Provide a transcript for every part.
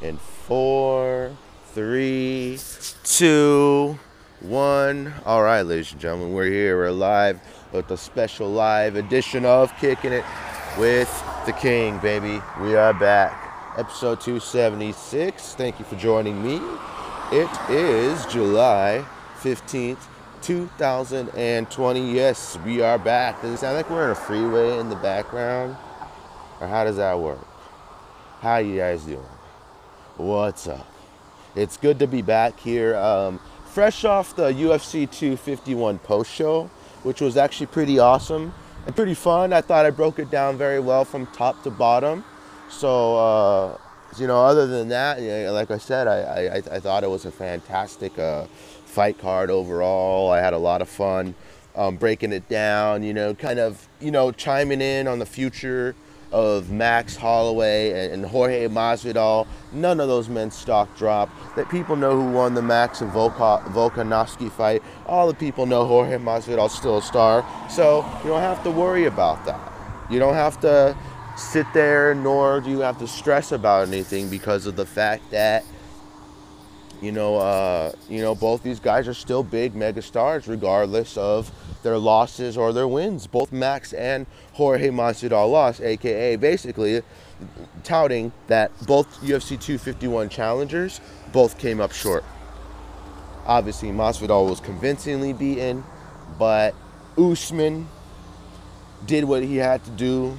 in four, three, two, one. All right, ladies and gentlemen, we're here. We're live with a special live edition of Kicking It with the King, baby. We are back. Episode 276. Thank you for joining me. It is July 15th, 2020. Yes, we are back. Does it sound like we're in a freeway in the background? Or how does that work? How you guys doing? What's up? It's good to be back here. Um, fresh off the UFC 251 post show, which was actually pretty awesome and pretty fun. I thought I broke it down very well from top to bottom. So, uh, you know, other than that, like I said, I, I, I thought it was a fantastic uh, fight card overall. I had a lot of fun um, breaking it down, you know, kind of, you know, chiming in on the future of Max Holloway and, Jorge Masvidal. None of those men's stock dropped. That people know who won the Max and Volka, Volkanovski fight. All the people know Jorge Masvidal's still a star. So you don't have to worry about that. You don't have to sit there, nor do you have to stress about anything because of the fact that you know, uh, you know, both these guys are still big mega stars, regardless of their losses or their wins. Both Max and Jorge Masvidal lost, aka basically touting that both UFC 251 challengers both came up short. Obviously, Masvidal was convincingly beaten, but Usman did what he had to do,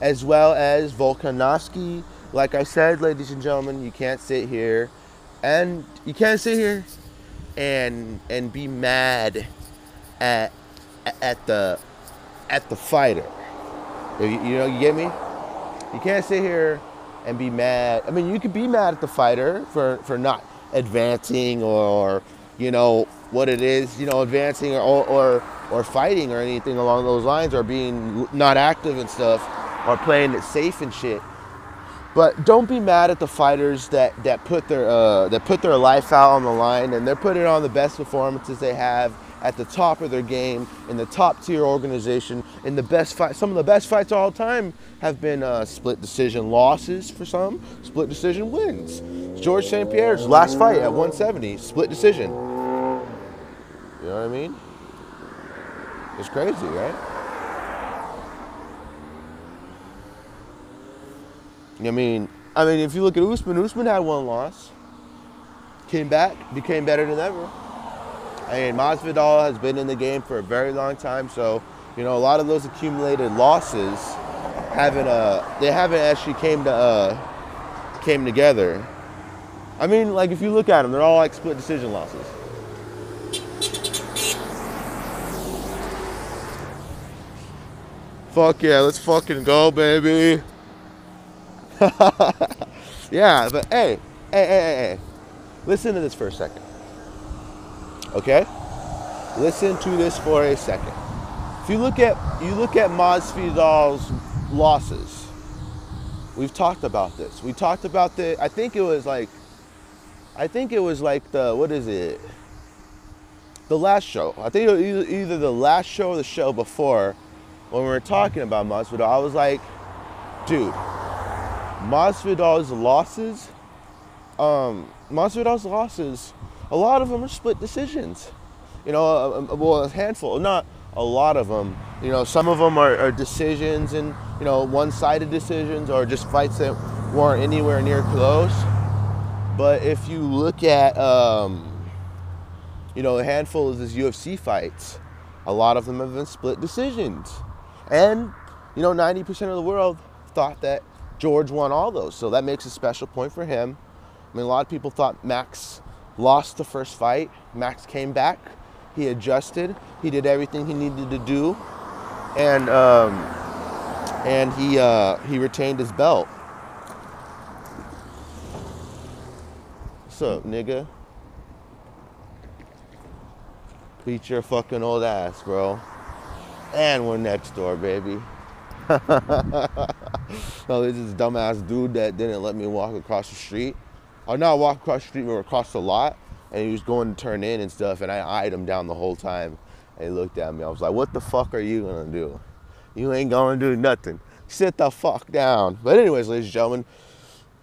as well as Volkanovski. Like I said, ladies and gentlemen, you can't sit here and you can't sit here and and be mad at at the at the fighter. You, you know, you get me? You can't sit here and be mad. I mean, you could be mad at the fighter for for not advancing or you know what it is, you know, advancing or or or fighting or anything along those lines or being not active and stuff or playing it safe and shit. But don't be mad at the fighters that, that put their uh, that put their life out on the line and they're putting on the best performances they have at the top of their game in the top tier organization in the best fight. Some of the best fights of all time have been uh, split decision losses for some, split decision wins. George St. Pierre's last fight at 170, split decision. You know what I mean? It's crazy, right? I mean, I mean, if you look at Usman, Usman had one loss, came back, became better than ever. And Masvidal has been in the game for a very long time, so you know a lot of those accumulated losses haven't uh they haven't actually came to uh came together. I mean, like if you look at them, they're all like split decision losses. Fuck yeah, let's fucking go, baby. yeah, but hey, hey, hey, hey, hey, listen to this for a second. Okay? Listen to this for a second. If you look at you look at Masvidal's losses, we've talked about this. We talked about the. I think it was like. I think it was like the what is it? The last show. I think it was either, either the last show or the show before, when we were talking about Masvidal. I was like, dude, Masvidal's losses, um, Masvidal's losses, a lot of them are split decisions. You know, uh, uh, well, a handful, not a lot of them. You know, some of them are, are decisions and, you know, one-sided decisions or just fights that weren't anywhere near close. But if you look at, um, you know, a handful of these UFC fights, a lot of them have been split decisions. And, you know, 90% of the world thought that George won all those. So that makes a special point for him. I mean, a lot of people thought Max lost the first fight. Max came back. He adjusted. He did everything he needed to do, and um, and he uh, he retained his belt. What's up, nigga? Beat your fucking old ass, bro. And we're next door, baby. no, this dumbass dude that didn't let me walk across the street. Or not walk across the street, but across the lot. And he was going to turn in and stuff, and I eyed him down the whole time. And he looked at me. I was like, what the fuck are you gonna do? You ain't gonna do nothing. Sit the fuck down. But anyways, ladies and gentlemen,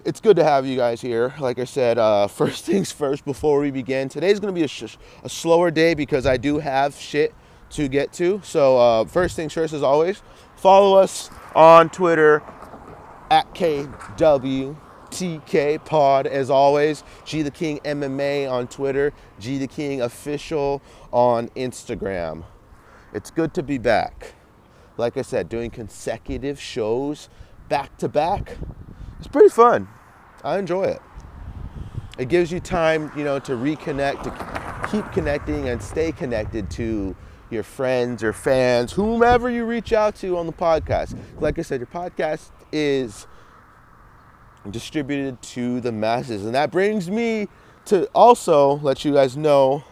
it's good to have you guys here. Like I said, uh, first things first before we begin. Today's to be a, sh- a, slower day because I do have shit to get to. So, uh, first things first, as always, follow us on Twitter at KWTK Pod, as always. G the King MMA on Twitter, G the King Official on Instagram. It's good to be back. Like I said, doing consecutive shows back to back it's pretty fun. I enjoy it. It gives you time, you know, to reconnect, to keep connecting and stay connected to your friends or fans, whomever you reach out to on the podcast. Like I said, your podcast is distributed to the masses. And that brings me to also let you guys know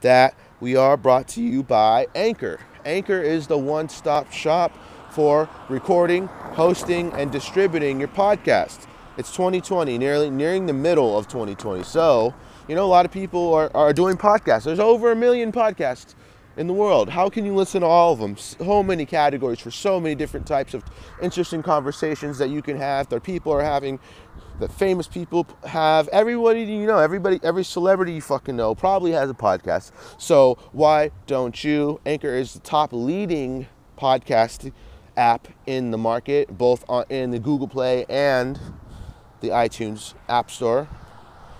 that we are brought to you by Anchor. Anchor is the one stop shop for recording, hosting, and distributing your podcast. It's 2020, nearly nearing the middle of 2020. So, you know, a lot of people are, are doing podcasts. There's over a million podcasts in the world. How can you listen to all of them? So many categories for so many different types of interesting conversations that you can have, that people are having, that famous people have. Everybody you know, everybody, every celebrity you fucking know probably has a podcast. So why don't you? Anchor is the top leading podcast app in the market, both on, in the Google Play and the iTunes App Store,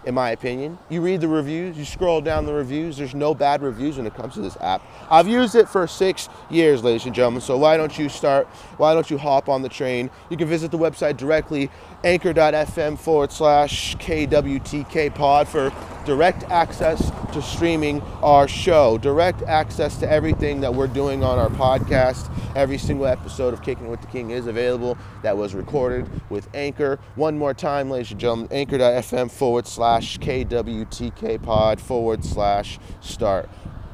in my opinion. You read the reviews, you scroll down the reviews, there's no bad reviews when it comes to this app. I've used it for six years, ladies and gentlemen, so why don't you start, why don't you hop on the train? You can visit the website directly, anchor.fm forward slash KWTK pod for direct access to streaming our show, direct access to everything that we're doing on our podcast. Every single episode of Kicking with the King is available that was recorded with Anchor. One more time, ladies and gentlemen, anchor.fm forward slash KWTK pod forward slash start.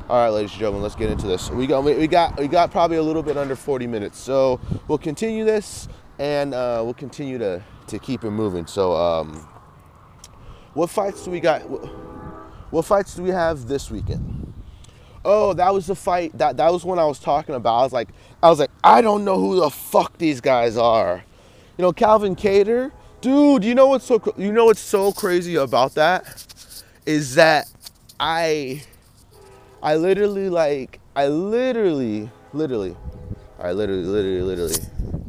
All right, ladies and gentlemen, let's get into this. We got we got we got probably a little bit under 40 minutes, so we'll continue this and uh, we'll continue to to keep it moving. So, um, what fights do we got? What fights do we have this weekend? Oh, that was the fight. That that was when I was talking about. I was like, I was like, I don't know who the fuck these guys are. You know, Calvin Kattar, dude. You know what's so you know what's so crazy about that is that I I literally like I literally literally I literally literally literally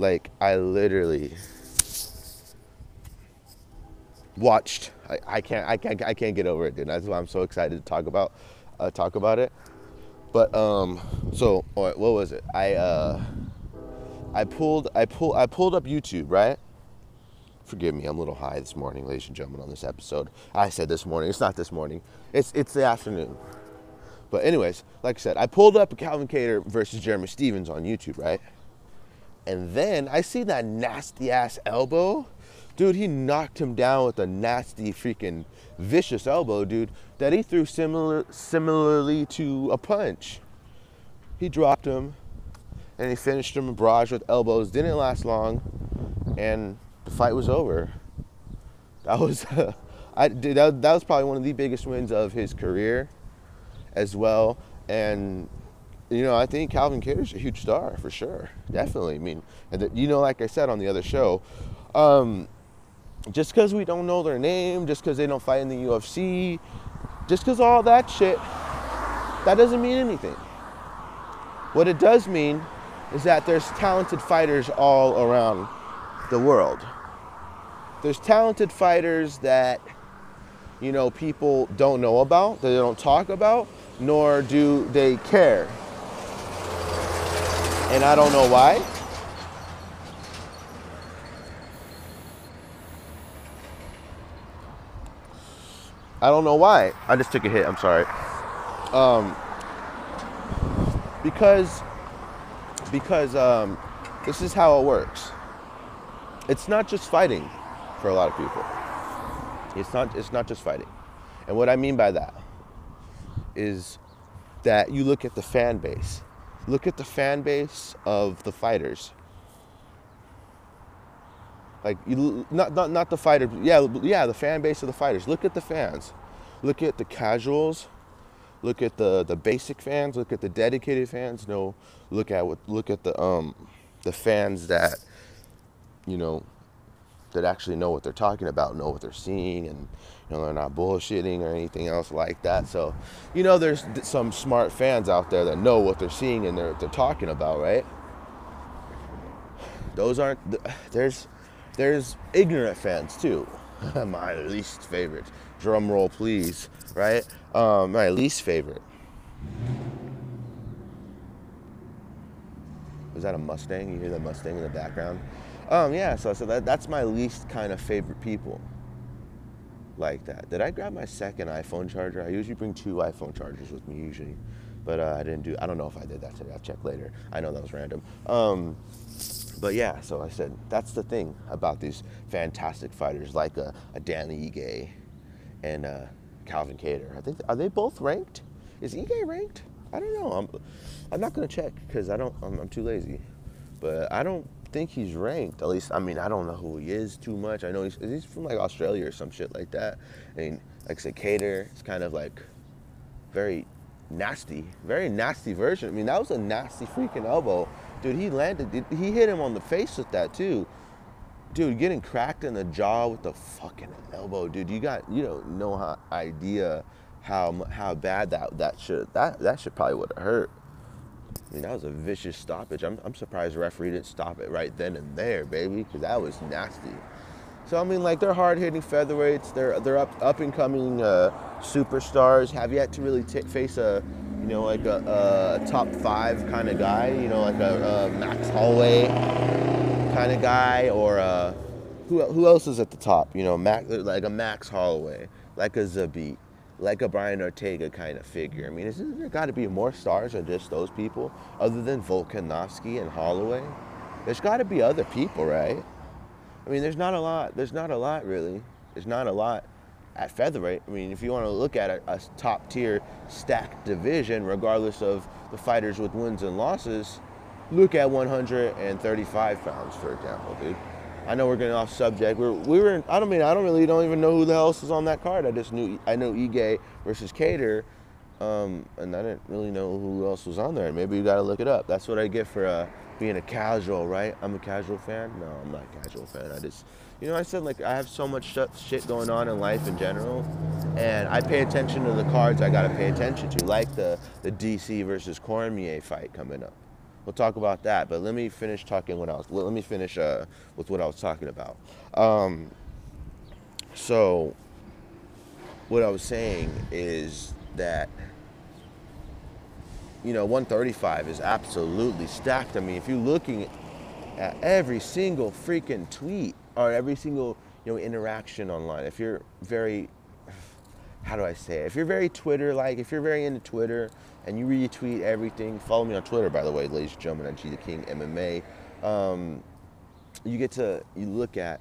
like I literally watched. I, I can't I can't I can't get over it, dude. That's why I'm so excited to talk about uh, talk about it. But um, so what was it? I uh, I pulled I pulled I pulled up YouTube, right? Forgive me, I'm a little high this morning, ladies and gentlemen, on this episode. I said this morning. It's not this morning. It's it's the afternoon. But anyways, like I said, I pulled up Calvin Kattar versus Jeremy Stevens on YouTube, right? And then I see that nasty ass elbow Dude, he knocked him down with a nasty freaking vicious elbow, dude, that he threw similar similarly to a punch. He dropped him and he finished him a barrage with elbows. Didn't last long, and the fight was over. That was, I dude, that, that was probably one of the biggest wins of his career, as well. And you know, I think Calvin Kattar's a huge star for sure, definitely. I mean, you know, like I said on the other show, um, just because we don't know their name, just because they don't fight in the UFC, just because all that shit, that doesn't mean anything. What it does mean is that there's talented fighters all around the world. There's talented fighters that, you know, people don't know about, that they don't talk about, nor do they care. And I don't know why. I don't know why. I just took a hit. I'm sorry. Um, because because um, this is how it works. It's not just fighting for a lot of people. It's not. It's not just fighting. And what I mean by that is that you look at the fan base. Look at the fan base of the fighters. Like you, not not not the fighters. Yeah, yeah, the fan base of the fighters. Look at the fans. Look at the casuals. Look at the the basic fans. Look at the dedicated fans. No, look at what look at the um the fans that you know that actually know what they're talking about, know what they're seeing, and you know they're not bullshitting or anything else like that. So, you know, there's some smart fans out there that know what they're seeing and they're they're talking about, right? Those aren't there's there's ignorant fans too. my least favorite. Drum roll, please. Right? Um, my least favorite. Was that a Mustang? You hear the Mustang in the background? Um, yeah, so, so that, that's my least kind of favorite people like that. Did I grab my second iPhone charger? I usually bring two iPhone chargers with me usually, but uh, I didn't do. I don't know if I did that today. I'll check later. I know that was random. Um, but yeah, so I said that's the thing about these fantastic fighters like a, a Danny Ige and uh, Calvin Kattar. I think are they both ranked? Is Ige ranked? I don't know. I'm I'm not gonna check because I don't. I'm, I'm too lazy. But I don't think he's ranked. At least, I mean, I don't know who he is too much. I know he's, he's from like Australia or some shit like that. I mean, like I it's kind of like very nasty, very nasty version. I mean, that was a nasty freaking elbow. Dude, he landed, he hit him on the face with that too. Dude, getting cracked in the jaw with the fucking elbow, dude. You got, you don't know how idea how how bad that that should that that should probably would have hurt. I mean, that was a vicious stoppage. I'm, I'm surprised the referee didn't stop it right then and there, baby, because that was nasty. So I mean, like they're hard-hitting featherweights. They're they're up up and coming uh, superstars. Have yet to really face a you know like a, a top five kind of guy. You know, like a, a Max Holloway kind of guy, or a, uh, who who else is at the top? You know, Max like a Max Holloway, like a Zabit like a Brian Ortega kind of figure. I mean, isn't there got to be more stars than just those people, other than Volkanovski and Holloway? There's got to be other people, right? I mean, there's not a lot. There's not a lot, really. There's not a lot at featherweight. I mean, if you want to look at a, a top tier stacked division, regardless of the fighters with wins and losses, look at 135 pounds, for example, dude. I know we're getting off subject. We're, we were. In, I don't mean. I don't really. Don't even know who the hell else is on that card. I just knew. I know Ige versus Kattar, um, and I didn't really know who else was on there. Maybe you got to look it up. That's what I get for uh, being a casual, right? I'm a casual fan. No, I'm not a casual fan. I just, you know, I said like I have so much shit going on in life in general, and I pay attention to the cards I got to pay attention to, like the the DC versus Cormier fight coming up we'll talk about that. But let me finish talking what I was. Let me finish uh, with what I was talking about. Um, so, what I was saying is that you know 135 is absolutely stacked. I mean, if you're looking at every single freaking tweet or every single you know interaction online, if you're very how do I say it? If you're very Twitter like, if you're very into Twitter and you retweet everything, follow me on Twitter, by the way, ladies and gentlemen, at G the King MMA. Um, you get to you look at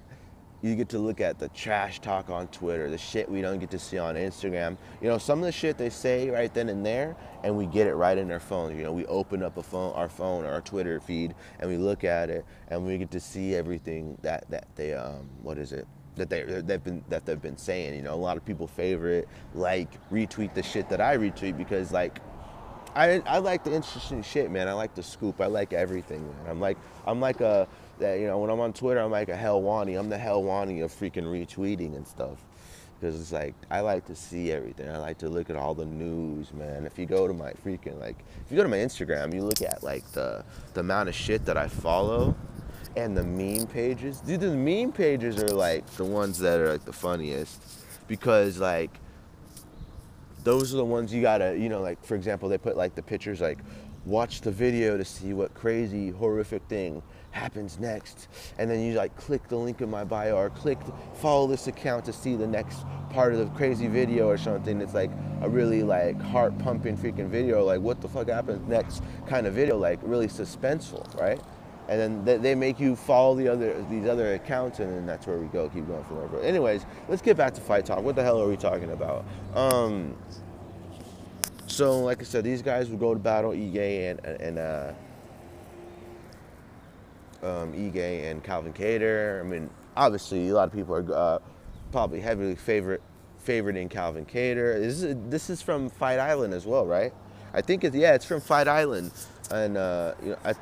you get to look at the trash talk on Twitter, the shit we don't get to see on Instagram. You know, some of the shit they say right then and there, and we get it right in our phone. You know, we open up a phone, our phone, our Twitter feed, and we look at it, and we get to see everything that that they um, what is it? that they they've been that they've been saying. You know, a lot of people favorite, like, retweet the shit that I retweet because like I, I like the interesting shit, man. I like the scoop. I like everything, man. I'm like I'm like a that you know when I'm on Twitter, I'm like a Helwani. I'm the Helwani of freaking retweeting and stuff because it's like I like to see everything. I like to look at all the news, man. If you go to my freaking like if you go to my Instagram, you look at like the the amount of shit that I follow and the meme pages. Dude, the meme pages are like the ones that are like the funniest because like those are the ones you gotta, you know, like for example, they put like the pictures like watch the video to see what crazy horrific thing happens next. And then you like click the link in my bio or click follow this account to see the next part of the crazy video or something. It's like a really like heart pumping freaking video like what the fuck happens next kind of video like really suspenseful right and then they make you follow the other these other accounts, and then that's where we go. Keep going from there. Anyways, let's get back to fight talk. What the hell are we talking about? Um, so, like I said, these guys would go to battle Ige and and uh, um, Ige and Calvin Kattar. I mean, obviously, a lot of people are uh, probably heavily favorite favoriting Calvin Kattar. This is this is from Fight Island as well, right? I think it's yeah, it's from Fight Island, and uh, you know, I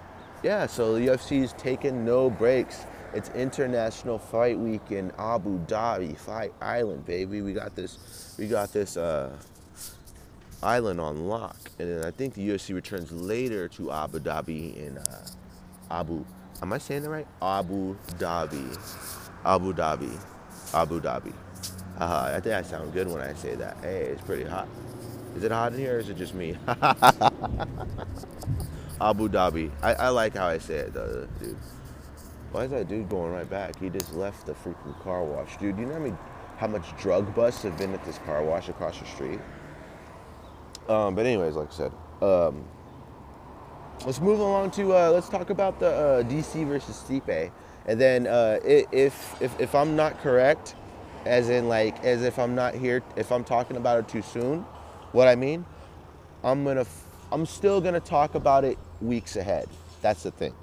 yeah, so the UFC's taken no breaks It's International Fight Week in Abu Dhabi, Fight Island, baby. We got this, we got this uh, island on lock, and then I think the UFC returns later to Abu Dhabi in uh, Abu. Am I saying that right? Abu Dhabi, Abu Dhabi, Abu Dhabi. Uh, I think I sound good when I say that. Hey, it's pretty hot. Is it hot in here or is it just me? Abu Dhabi. I, I like how I say it though, dude. Why is that dude going right back? He just left the freaking car wash. Dude, you know how, many, how much drug busts have been at this car wash across the street? Um, but anyways, like I said, um, let's move along to uh, let's talk about the uh, DC versus Stipe, and then uh, if if if I'm not correct, as in like as if I'm not here, if I'm talking about it too soon, what I mean, I'm gonna I'm still gonna talk about it weeks ahead. That's the thing.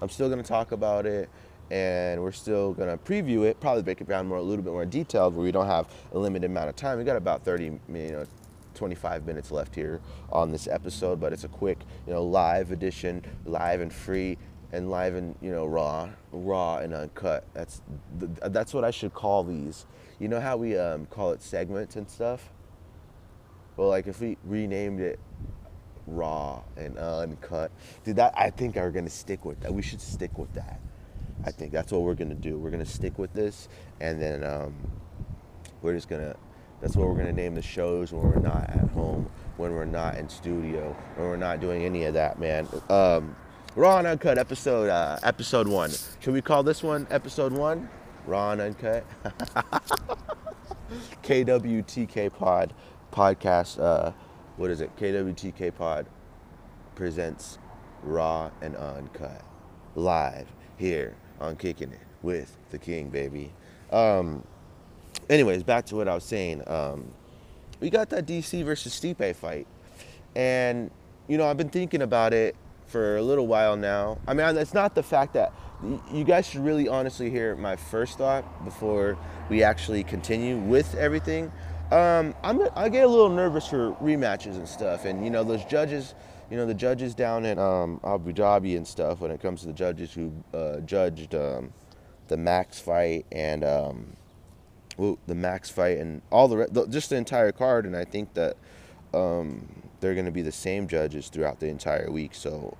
I'm still gonna talk about it and we're still gonna preview it, probably break it down more a little bit more detailed where we don't have a limited amount of time. We got about 30, you know, 25 minutes left here on this episode, but it's a quick, you know, live edition, live and free and live and, you know, raw, raw and uncut. That's that's what I should call these. You know how we um, call it segments and stuff? Well, like if we renamed it raw and uncut. Dude, that I think are gonna stick with that. We should stick with that. I think that's what we're gonna do. We're gonna stick with this, and then um, we're just gonna. That's what we're gonna name the shows when we're not at home, when we're not in studio, when we're not doing any of that, man. Um, Raw and Uncut episode uh, episode one. Should we call this one episode one? Raw and Uncut. KWTK Pod podcast. Uh, what is it? KWTK Pod presents Raw and Uncut live here on Kicking It with the King, baby. Um, anyways, back to what I was saying. Um, we got that DC versus Stipe fight, and you know I've been thinking about it for a little while now. I mean, it's not the fact that you guys should really honestly hear my first thought before we actually continue with everything. Um, I get a little nervous for rematches and stuff, and you know those judges, you know the judges down in um, Abu Dhabi and stuff. When it comes to the judges who uh, judged um, the Max fight and um, the Max fight and all the, the, just the entire card, and I think that um, they're going to be the same judges throughout the entire week. So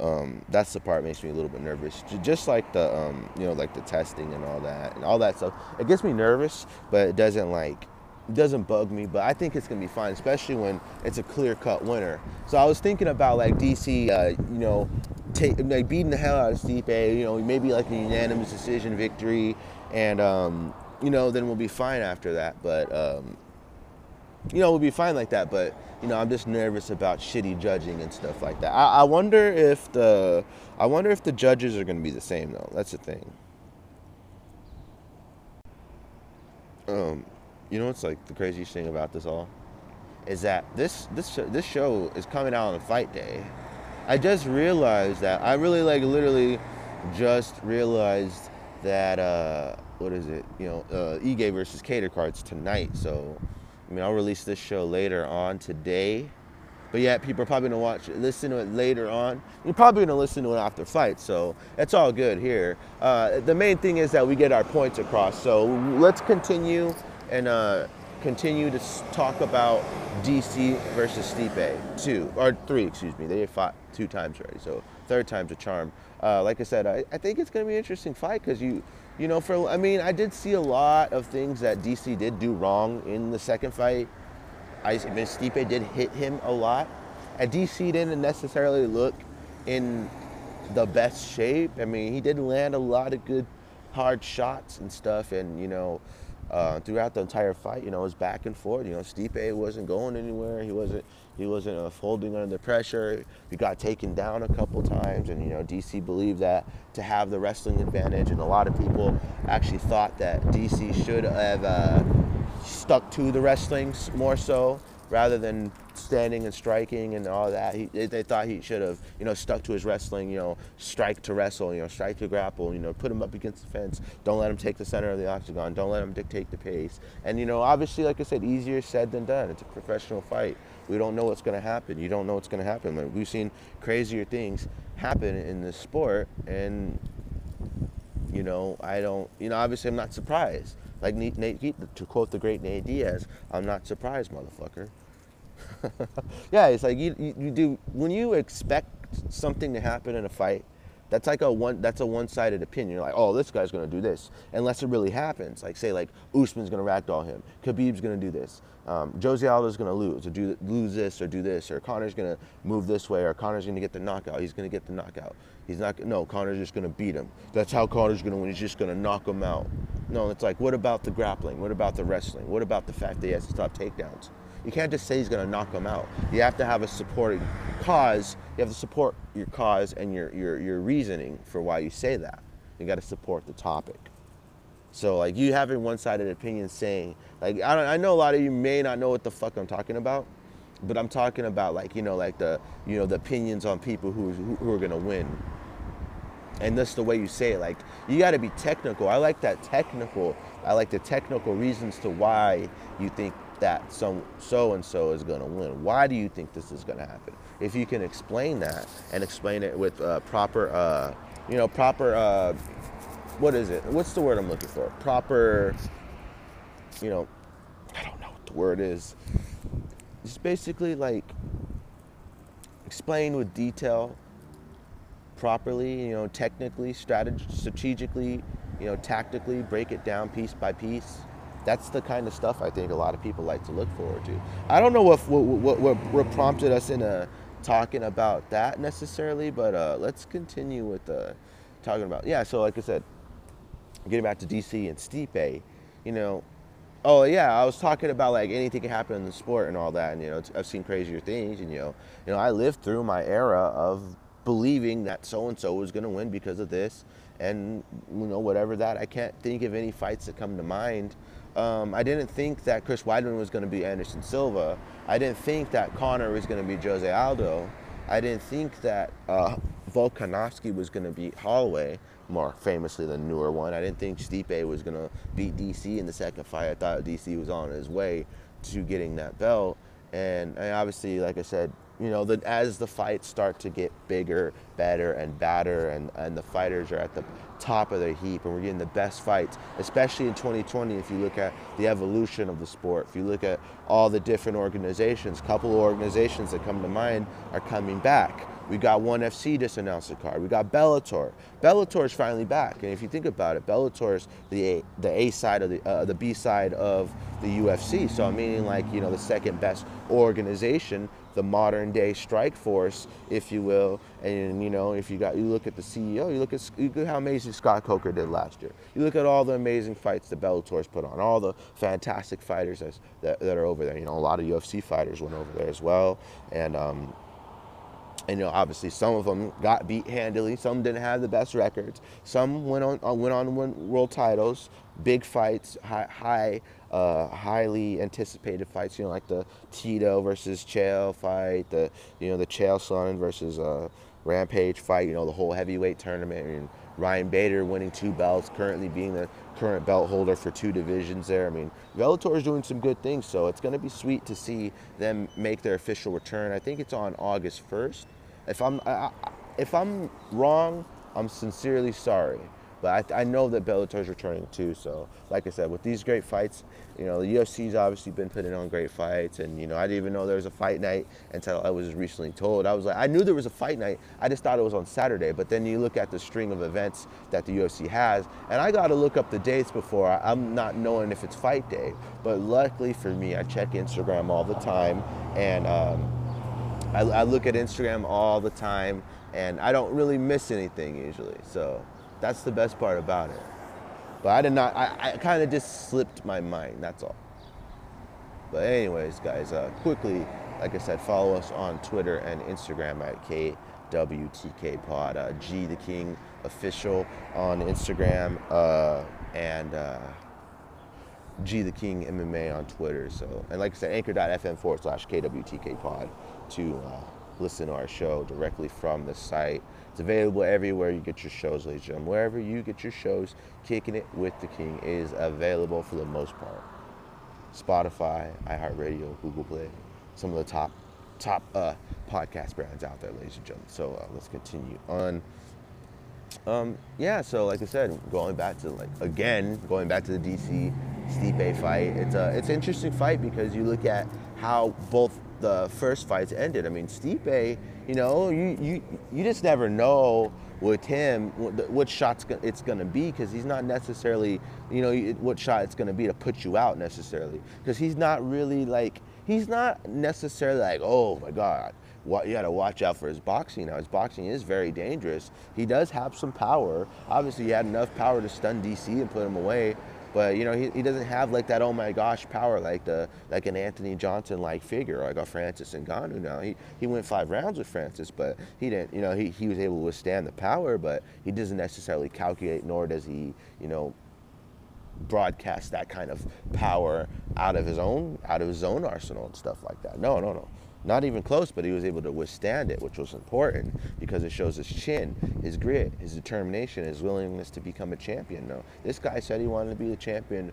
um, that's the part that makes me a little bit nervous. Just like the um, you know like the testing and all that and all that stuff. It gets me nervous, but it doesn't like doesn't bug me, but I think it's gonna be fine, especially when it's a clear-cut winner. So I was thinking about like DC, uh, you know, take, like beating the hell out of Stipe, you know, maybe like a unanimous decision victory, and um, you know, then we'll be fine after that. But um, you know, we'll be fine like that. But you know, I'm just nervous about shitty judging and stuff like that. I, I wonder if the I wonder if the judges are gonna be the same though. That's the thing. Um, you know what's like the craziest thing about this all is that this this this show is coming out on fight day. I just realized that I really like literally just realized that uh, what is it? You know, uh, Ige versus Kattar cards tonight. So I mean, I'll release this show later on today. But yeah, people are probably gonna watch, it, listen to it later on. You're probably gonna listen to it after fight, so it's all good here. Uh, the main thing is that we get our points across. So let's continue and uh, continue to talk about DC versus Stipe. Two or three, excuse me. They fought two times already, so third time's a charm. Uh, like I said, I, I think it's going to be an interesting fight because you, you know, for I mean, I did see a lot of things that DC did do wrong in the second fight. I, I mean, Stipe did hit him a lot, and DC didn't necessarily look in the best shape. I mean, he did land a lot of good, hard shots and stuff, and you know uh, throughout the entire fight, you know, it was back and forth. You know, Stipe wasn't going anywhere. He wasn't he wasn't uh, folding under pressure. He got taken down a couple times, and you know, DC believed that to have the wrestling advantage, and a lot of people actually thought that DC should have uh, stuck to the wrestling more so rather than standing and striking and all that. He, they thought he should have, you know, stuck to his wrestling, you know, strike to wrestle, you know, strike to grapple, you know, put him up against the fence. Don't let him take the center of the octagon. Don't let him dictate the pace. And, you know, obviously, like I said, easier said than done. It's a professional fight. We don't know what's going to happen. You don't know what's going to happen. Like, we've seen crazier things happen in this sport, and You know, I don't. You know, obviously, I'm not surprised. Like Nate, Nate to quote the great Nate Diaz, I'm not surprised, motherfucker. yeah, it's like you, you, you do when you expect something to happen in a fight that's like a one. That's a one-sided opinion. You're like, oh, this guy's gonna do this, unless it really happens. Like say, like Usman's gonna ragdoll him, Khabib's gonna do this, um, Jose Aldo's gonna lose or do lose this or do this, or Conor's gonna move this way, or Conor's gonna get the knockout. He's gonna get the knockout. He's not. No, Conor's just gonna beat him. That's how Conor's gonna win. He's just gonna knock him out. No, it's like, what about the grappling? What about the wrestling? What about the fact that he has to stop takedowns? You can't just say he's going to knock him out. You have to have a supporting cause. You have to support your cause and your, your, your reasoning for why you say that. You got to support the topic. So like you having one-sided opinion saying like I, don't, I know a lot of you may not know what the fuck I'm talking about, but I'm talking about like you know like the you know the opinions on people who who are gonna win. And that's the way you say it. Like you got to be technical. I like that technical. I like the technical reasons to why you think that some so and so is going to win. Why do you think this is going to happen? If you can explain that and explain it with uh, proper, uh, you know, proper, uh, what is it? What's the word I'm looking for? Proper, you know, I don't know what the word is. Just basically like explain with detail properly, you know, technically, strategically, strategically, you know, tactically, break it down piece by piece that's the kind of stuff I think a lot of people like to look forward to. I don't know what what, what, what, prompted us in a, talking about that necessarily, but uh, let's continue with uh, talking about yeah. So like I said, getting back to DC and Stipe, you know, oh yeah, I was talking about like anything can happen in the sport and all that, and you know, I've seen crazier things, and you know, you know, I lived through my era of believing that so and so was going to win because of this, and you know, whatever that. I can't think of any fights that come to mind um, I didn't think that Chris Weidman was going to be Anderson Silva. I didn't think that Conor was going to be Jose Aldo. I didn't think that uh, Volkanovski was going to beat Holloway, more famously the newer one. I didn't think Stipe was going to beat DC in the second fight. I thought DC was on his way to getting that belt. And, and obviously, like I said, you know, the, as the fights start to get bigger, better, and badder, and, and the fighters are at the top of their heap, and we're getting the best fights, especially in 2020. If you look at the evolution of the sport, if you look at all the different organizations, couple of organizations that come to mind are coming back. We got ONE FC just announced a card. We got Bellator. Bellator is finally back, and if you think about it, Bellator is the A, the A side of the uh, the B side of the UFC. So I'm meaning like you know the second best organization the modern day Strikeforce, if you will. And you know, if you got you look at the CEO, you look at, you look how amazing Scott Coker did last year. You look at all the amazing fights the Bellator's put on, all the fantastic fighters that, that are over there. You know, a lot of UFC fighters went over there as well, and. Um, and you know, obviously, some of them got beat handily. Some didn't have the best records. Some went on uh, went on win world titles, big fights, high, high uh, highly anticipated fights. You know, like the Tito versus Chael fight, the you know the Chael Sonnen versus uh, Rampage fight. You know, the whole heavyweight tournament. and Ryan Bader winning two belts, currently being the current belt holder for two divisions there. I mean, Bellator is doing some good things, so it's going to be sweet to see them make their official return. I think it's on August 1st. If I'm I, if I'm wrong, I'm sincerely sorry. But I, I know that Bellator is returning too. So, like I said, with these great fights, you know, the UFC's obviously been putting on great fights. And, you know, I didn't even know there was a fight night until I was recently told. I was like, I knew there was a fight night. I just thought it was on Saturday. But then you look at the string of events that the UFC has, and I got to look up the dates before. I'm not knowing if it's fight day. But luckily for me, I check Instagram all the time. And um, I, I look at Instagram all the time. And I don't really miss anything usually. So, that's the best part about it. But I did not, I, I kind of just slipped my mind, that's all. But, anyways, guys, uh, quickly, like I said, follow us on Twitter and Instagram at KWTK Pod. Uh, G the King official on Instagram uh, and uh, G the King MMA on Twitter. So, and like I said, anchor.fm forward slash KWTK Pod to uh, listen to our show directly from the site. It's available everywhere you get your shows, ladies and gentlemen. Wherever you get your shows, Kicking It with the King is available for the most part. Spotify, iHeartRadio, Google Play, some of the top top uh, podcast brands out there, ladies and gentlemen. So uh, let's continue on. um, yeah, so like I said, going back to like again, going back to the DC Stipe fight, it's a it's an interesting fight because you look at how both the first fights ended. I mean, Stipe, you know, you you you just never know with him what, shots it's going to be because he's not necessarily, you know, what shot it's going to be to put you out necessarily because he's not really like he's not necessarily like, oh my god, you got to watch out for his boxing now. His boxing is very dangerous. He does have some power. Obviously, he had enough power to stun DC and put him away. But you know, he, he doesn't have like that oh my gosh power like the like an Anthony Johnson like figure like a Francis Ngannou now. He he went five rounds with Francis, but he didn't you know, he, he was able to withstand the power, but he doesn't necessarily calculate nor does he, you know, broadcast that kind of power out of his own out of his own arsenal and stuff like that. No, no, no. Not even close, but he was able to withstand it, which was important because it shows his chin, his grit, his determination, his willingness to become a champion. No, this guy said he wanted to be a champion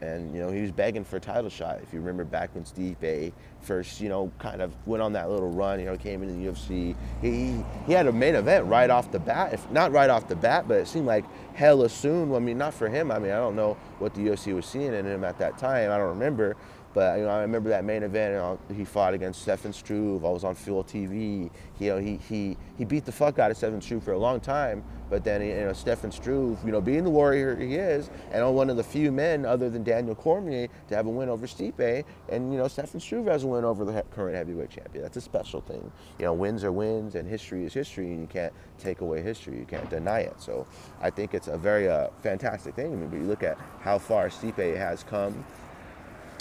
and you know he was begging for a title shot. If you remember back when Stipe first, you know, kind of went on that little run, you know, came into the UFC, he he had a main event right off the bat. If not right off the bat, but it seemed like hella soon. I mean, not for him. I mean, I don't know what the UFC was seeing in him at that time. I don't remember, but you know, I remember that main event. You know, he fought against Stefan Struve. I was on Fuel TV. He, you know, he he he beat the fuck out of Stefan Struve for a long time. But then you know, Stefan Struve, you know, being the warrior he is, and on one of the few men other than Daniel Cormier to have a win over Stipe, and you know, Stefan Struve has a win over the current heavyweight champion. That's a special thing. You know, wins are wins, and history is history, and you can't take away history. You can't deny it. So I think it's a very uh, fantastic thing. I mean, but you look at how far Stipe has come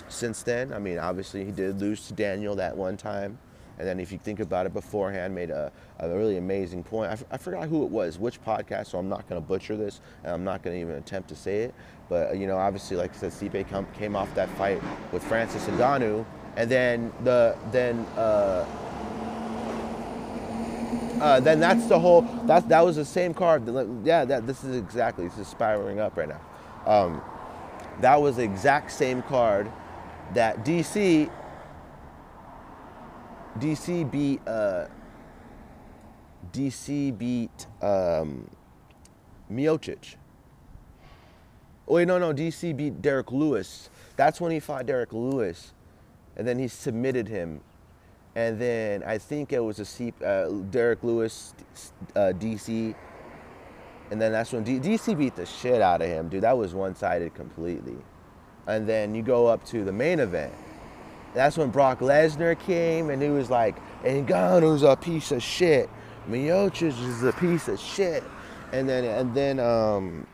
since then. I mean, obviously he did lose to Daniel that one time. And then if you think about it beforehand, made a, a really amazing point. I, f- I forgot who it was, which podcast, so I'm not going to butcher this, and I'm not going to even attempt to say it. But, you know, obviously, like I said, Stipe came off that fight with Francis Ngannou, and then the, then, uh, uh, then that's the whole, that, that was the same card. Yeah, that, this is exactly, this is spiraling up right now. Um, that was the exact same card that DC DC beat uh, DC beat um, Miocic. Wait, no, no. DC beat Derrick Lewis. That's when he fought Derrick Lewis, and then he submitted him, and then I think it was a C, uh, Derrick Lewis, uh, DC, and then that's when D- DC beat the shit out of him, dude. That was one-sided completely and then you go up to the main event. That's when Brock Lesnar came, and he was like, "Ngannou's a piece of shit. Miocic is a piece of shit." And then, and then, um,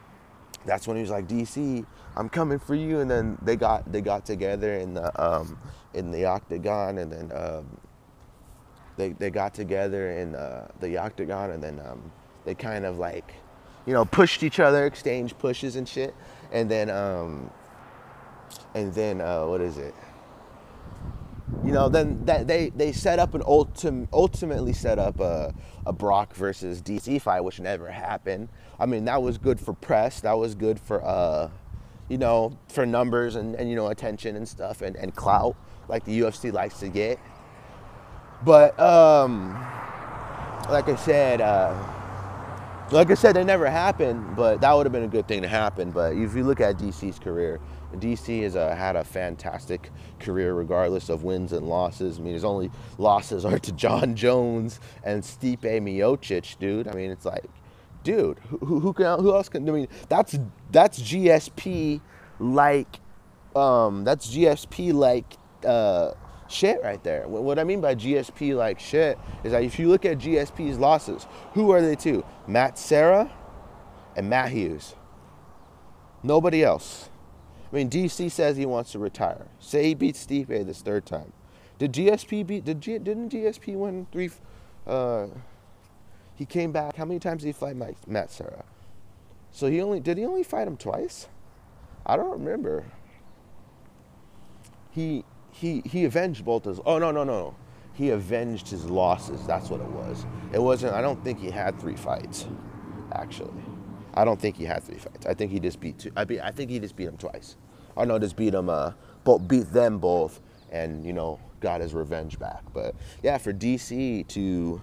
that's when he was like, "DC, I'm coming for you." And then they got they got together in the um, in the octagon, and then um, they they got together in uh, the octagon, and then um, they kind of like, you know, pushed each other, exchanged pushes and shit, and then um, and then uh, what is it? You know, then that they they set up an ultim, ultimately set up a, a Brock versus DC fight, which never happened. I mean, that was good for press. That was good for uh, you know, for numbers and, and you know attention and stuff and, and clout like the UFC likes to get. But um, like I said, uh, like I said, it never happened. But that would have been a good thing to happen. But if you look at DC's career, DC has uh, had a fantastic career regardless of wins and losses. I mean, his only losses are to Jon Jones and Stipe Miocic, dude. I mean, it's like, dude, who, who, can, who else can? I mean, that's that's GSP like, um, that's GSP like uh, shit right there. What I mean by GSP like shit is that if you look at GSP's losses, who are they to? Matt Serra and Matt Hughes. Nobody else. I mean, DC says he wants to retire. Say he beats Stipe this third time. Did GSP beat? Did G, didn't GSP win three? Uh, he came back. How many times did he fight Mike, Matt Serra? So he only did he only fight him twice? I don't remember. He he he avenged both his. Oh no no no. He avenged his losses. That's what it was. It wasn't. I don't think he had three fights, actually. I don't think he had three fights. I think he just beat two. I, be, I think he just beat him twice. I know just beat him, uh, both beat them both, and you know got his revenge back. But yeah, for DC to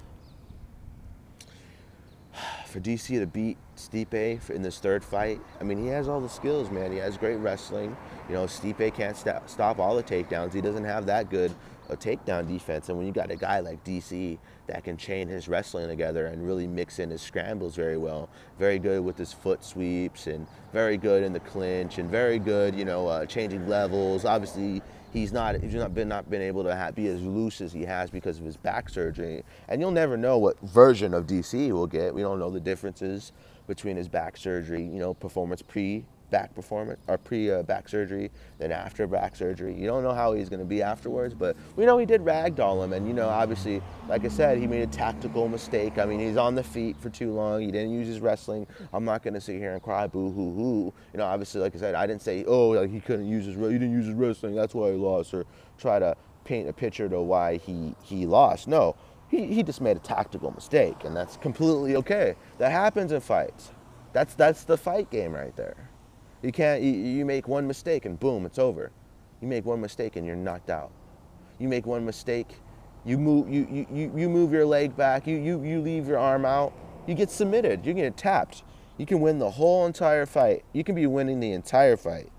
for DC to beat Stipe in this third fight, I mean, he has all the skills, man. He has great wrestling. You know, Stipe can't st- stop all the takedowns. He doesn't have that good a takedown defense. And when you got a guy like DC that can chain his wrestling together and really mix in his scrambles very well, very good with his foot sweeps and very good in the clinch and very good, you know, uh, changing levels. Obviously, he's not he's not been not been able to have, be as loose as he has because of his back surgery. And you'll never know what version of DC we'll get. We don't know the differences between his back surgery, you know, performance pre back performance or pre uh, back surgery, then after back surgery. You don't know how he's going to be afterwards, but we know he did ragdoll him, and you know, obviously, like I said, he made a tactical mistake. I mean, he's on the feet for too long. He didn't use his wrestling. I'm not going to sit here and cry boo hoo hoo. You know, obviously, like I said, I didn't say oh like he couldn't use his he didn't use his wrestling. That's why he lost, or try to paint a picture to why he he lost. No. He, he just made a tactical mistake, and that's completely okay. That happens in fights. That's that's the fight game right there. You can't, you, you make one mistake and boom, it's over. You make one mistake and you're knocked out. You make one mistake, you move, you, you, you you move your leg back, you, you, you leave your arm out, you get submitted, you get tapped. You can win the whole entire fight. You can be winning the entire fight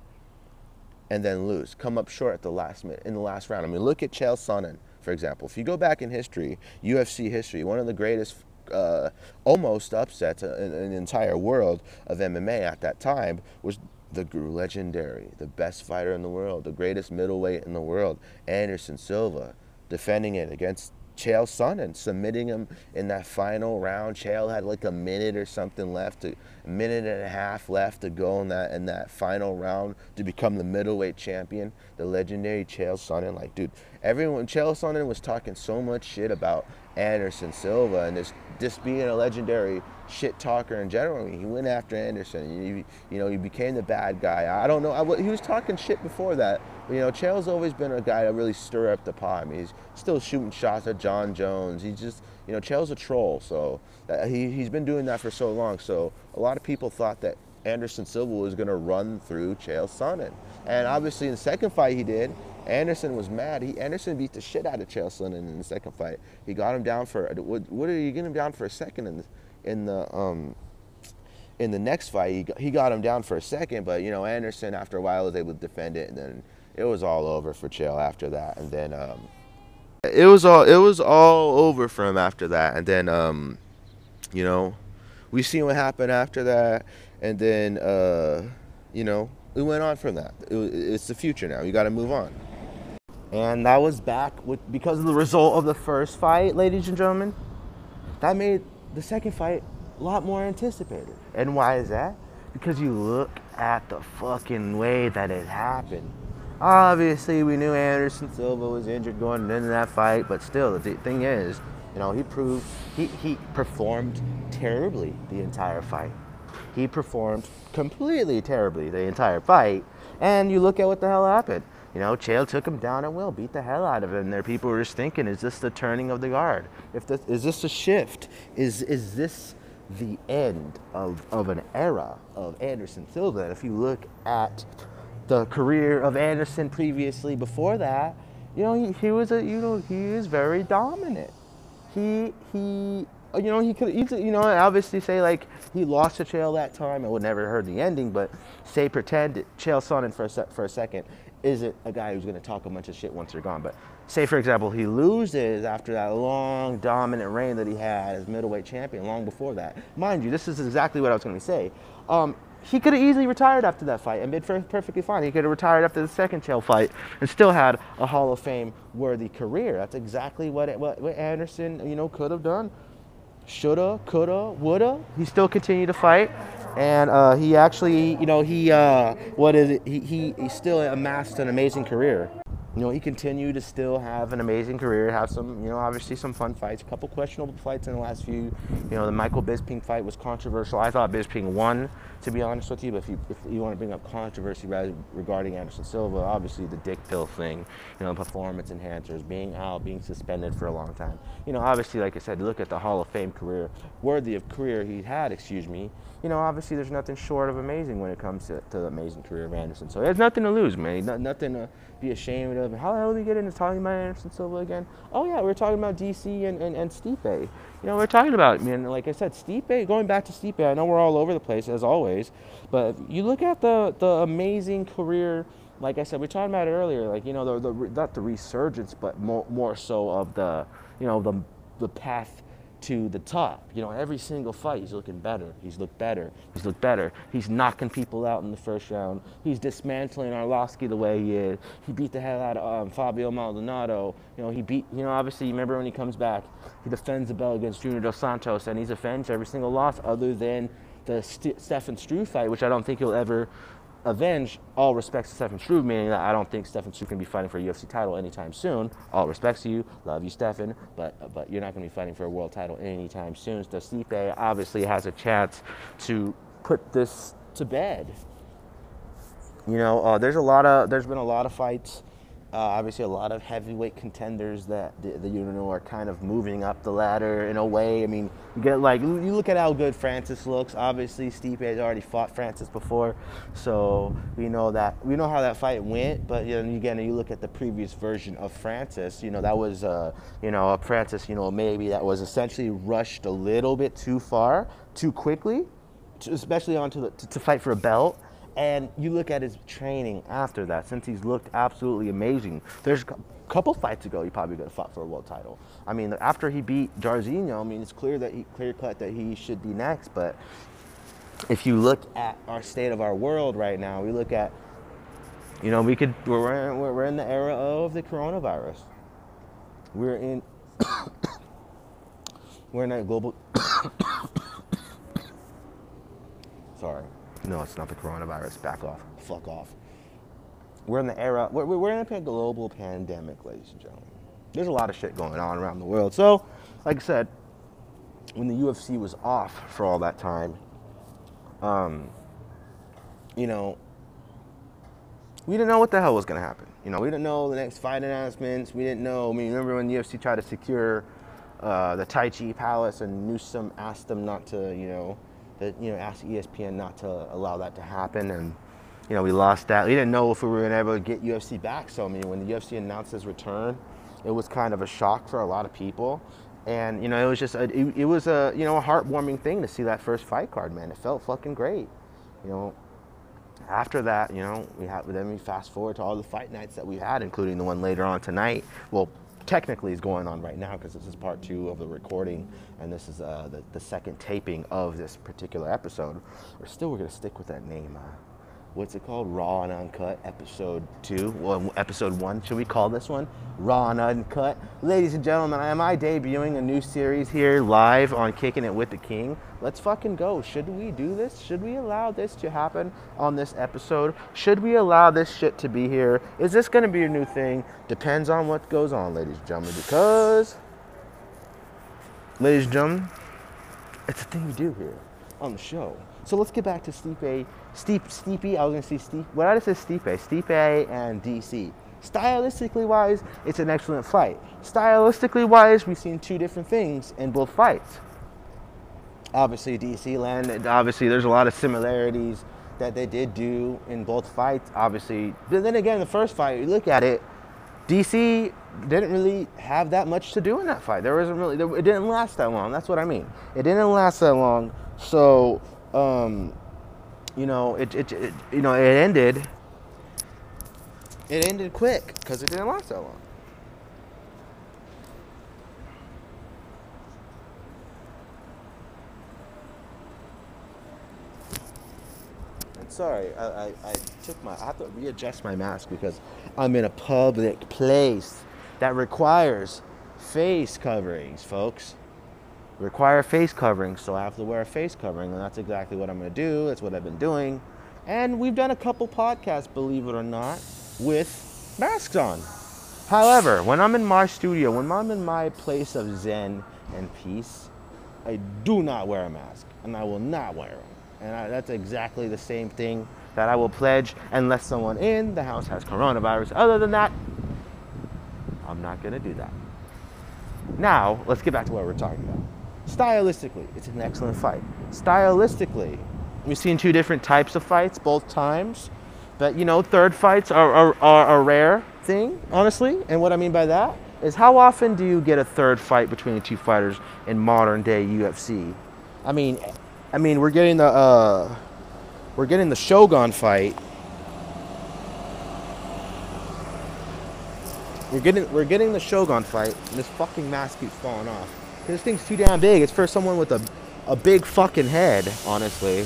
and then lose, come up short at the last minute, in the last round. I mean, look at Chael Sonnen, for example. If you go back in history, UFC history, one of the greatest uh, almost upset an, the entire world of MMA at that time was the legendary, the best fighter in the world, the greatest middleweight in the world, Anderson Silva, defending it against Chael Sonnen, submitting him in that final round. Chael had like a minute or something left, a minute and a half left to go in that in that final round to become the middleweight champion. The legendary Chael Sonnen, like dude, everyone Chael Sonnen was talking so much shit about Anderson Silva and this just being a legendary shit talker in general. He went after Anderson. You, you know, he became the bad guy. I don't know. I, he was talking shit before that. But, you know, Chael's always been a guy to really stir up the pot. I mean, he's still shooting shots at Jon Jones. He's just, you know, Chael's a troll. So uh, he, he's been doing that for so long. So a lot of people thought that Anderson Silva was going to run through Chael Sonnen. And obviously, in the second fight he did, Anderson was mad. He Anderson beat the shit out of Chael Sonnen in the second fight. He got him down for what? What are you getting him down for a second in the in the um in the next fight? He got, he got him down for a second, but you know Anderson after a while was able to defend it, and then it was all over for Chael after that. And then um, it was all it was all over for him after that. And then um, you know we seen what happened after that, and then uh, you know we went on from that. It's the future now. You got to move on. And that was back with because of the result of the first fight, ladies and gentlemen. That made the second fight a lot more anticipated. And why is that? Because you look at the fucking way that it happened. Obviously, we knew Anderson Silva was injured going into that fight, but still, the thing is, you know, he proved he, he performed terribly the entire fight. He performed completely terribly the entire fight, and you look at what the hell happened. You know, Chael took him down at will, beat the hell out of him. There, people were just thinking, is this the turning of the guard? If this, is this a shift? Is is this the end of, of an era of Anderson Silva? And if you look at the career of Anderson previously before that, you know, he, he was a you know he is very dominant. He he you know, he could you know, obviously say like he lost to Chael that time. I would never heard the ending, but say pretend Chael Sonnen for a, se- for a second isn't a guy who's going to talk a bunch of shit once they're gone. But say, for example, he loses after that long dominant reign that he had as middleweight champion long before that. Mind you, this is exactly what I was going to say. Um, he could have easily retired after that fight and been perfectly fine. He could have retired after the second Chael fight and still had a Hall of Fame worthy career. That's exactly what, what, what Anderson, you know, could have done shoulda, coulda, woulda. He still continued to fight, and uh, he actually, you know, he uh, what is it? He, he he still amassed an amazing career. You know, he continued to still have an amazing career, have some, you know, obviously some fun fights, a couple questionable fights in the last few. You know, the Michael Bisping fight was controversial. I thought Bisping won to be honest with you. But if you, if you want to bring up controversy regarding Anderson Silva, obviously the dick pill thing, you know, performance enhancers, being out, being suspended for a long time. You know, obviously, like I said, look at the Hall of Fame career, worthy of career he had, excuse me. You know, obviously there's nothing short of amazing when it comes to, to the amazing career of Anderson. So there's nothing to lose, man. No, nothing to be ashamed of. How the hell did we get into talking about Anderson Silva again? Oh yeah, we are talking about DC and, and, and Stipe. you know, we're talking about, man, like I said, Stipe, going back to Stipe, I know we're all over the place as always, but you look at the, the amazing career, like I said, we talked about it earlier, like, you know, the, the, not the resurgence, but more, more so of the, you know, the, the path to the top. You know, every single fight, he's looking better. He's looked better. He's looked better. He's knocking people out in the first round. He's dismantling Arlovsky the way he is. He beat the hell out of um, Fabio Maldonado. You know, he beat, you know, obviously, you remember when he comes back, he defends the belt against Junior Dos Santos, and he's avenged every single loss other than the St- Stefan Struve fight, which I don't think he'll ever avenge all respects to Stefan Struve, meaning that I don't think Stefan Struve can be fighting for a UFC title anytime soon. All respects to you, love you, Stefan, but but you're not going to be fighting for a world title anytime soon. So Stipe obviously has a chance to put this to bed. You know, uh, there's a lot of there's been a lot of fights uh, obviously, a lot of heavyweight contenders that the, the, you know are kind of moving up the ladder in a way. I mean, you get like you look at how good Francis looks. Obviously, Stipe has already fought Francis before, so we know that we know how that fight went. But you know, again, you look at the previous version of Francis. You know, that was uh, you know a Francis. You know, maybe that was essentially rushed a little bit too far, too quickly, especially onto the to, to fight for a belt and you look at his training after that, since he's looked absolutely amazing. There's a couple fights ago, he probably could have fought for a world title. I mean, after he beat Jairzinho, I mean, it's clear that he clear cut that he should be next. But if you look at our state of our world right now, we look at, you know, we could we're we're in the era of the coronavirus. We're in we're in a global. Sorry. No, it's not the coronavirus. Back off. Fuck off. We're in the era, we're, we're in a global pandemic, ladies and gentlemen. There's a lot of shit going on around the world. So, like I said, when the UFC was off for all that time, um, you know, we didn't know what the hell was going to happen. You know, we didn't know the next fight announcements. We didn't know. I mean, remember when the UFC tried to secure uh, the Tachi Palace and Newsom asked them not to, you know, that you know asked ESPN not to allow that to happen, and you know we lost that. We didn't know if we were to ever get UFC back. So I mean, when the UFC announced its return, it was kind of a shock for a lot of people, and you know it was just a, it, it was a you know a heartwarming thing to see that first fight card. Man, it felt fucking great. You know, after that, you know, we have then we fast forward to all the fight nights that we had, including the one later on tonight. Well, technically is going on right now because this is part two of the recording and this is uh, the, the second taping of this particular episode. Or still, we're going to stick with that name. Uh, what's it called? Raw and Uncut, episode two. Well, episode one. Should we call this one Raw and Uncut? Ladies and gentlemen, am I debuting a new series here live on Kicking It with the King? Let's fucking go. Should we do this? Should we allow this to happen on this episode? Should we allow this shit to be here? Is this to be a new thing? Depends on what goes on, ladies and gentlemen, because, ladies and gentlemen, it's a thing we do here on the show. So let's get back to Stipe, Steep, Steepy. I was gonna say Steep. What did I say? Stipe, Stipe, and DC. Stylistically wise, it's an excellent fight. Stylistically wise, we've seen two different things in both fights. Obviously, DC landed. Obviously, there's a lot of similarities that they did do in both fights. Obviously, but then again, the first fight, you look at it, DC didn't really have that much to do in that fight. There wasn't really. It didn't last that long. That's what I mean. It didn't last that long. So um, you know, it, it, it, you know, it ended. It ended quick because it didn't last that long. sorry, I, I, I, took my, I have to readjust my mask because I'm in a public place that requires face coverings, folks require face covering, so I have to wear a face covering, and that's exactly what I'm going to do. That's what I've been doing. And we've done a couple podcasts, believe it or not, with masks on. However, when I'm in my studio, when I'm in my place of zen and peace, I do not wear a mask, and I will not wear them. And I, that's exactly the same thing that I will pledge unless someone in the house has coronavirus. Other than that, I'm not going to do that. Now, let's get back to what we're talking about. Stylistically, it's an excellent fight. Stylistically, we've seen two different types of fights both times. But you know, third fights are, are, are a rare thing, honestly. And what I mean by that, is how often do you get a third fight between the two fighters in modern day UFC? I mean, I mean, we're getting the uh, we're getting the Shogun fight. We're getting we're getting the Shogun fight, and this fucking mask keeps falling off. This thing's too damn big. It's for someone with a a big fucking head, honestly.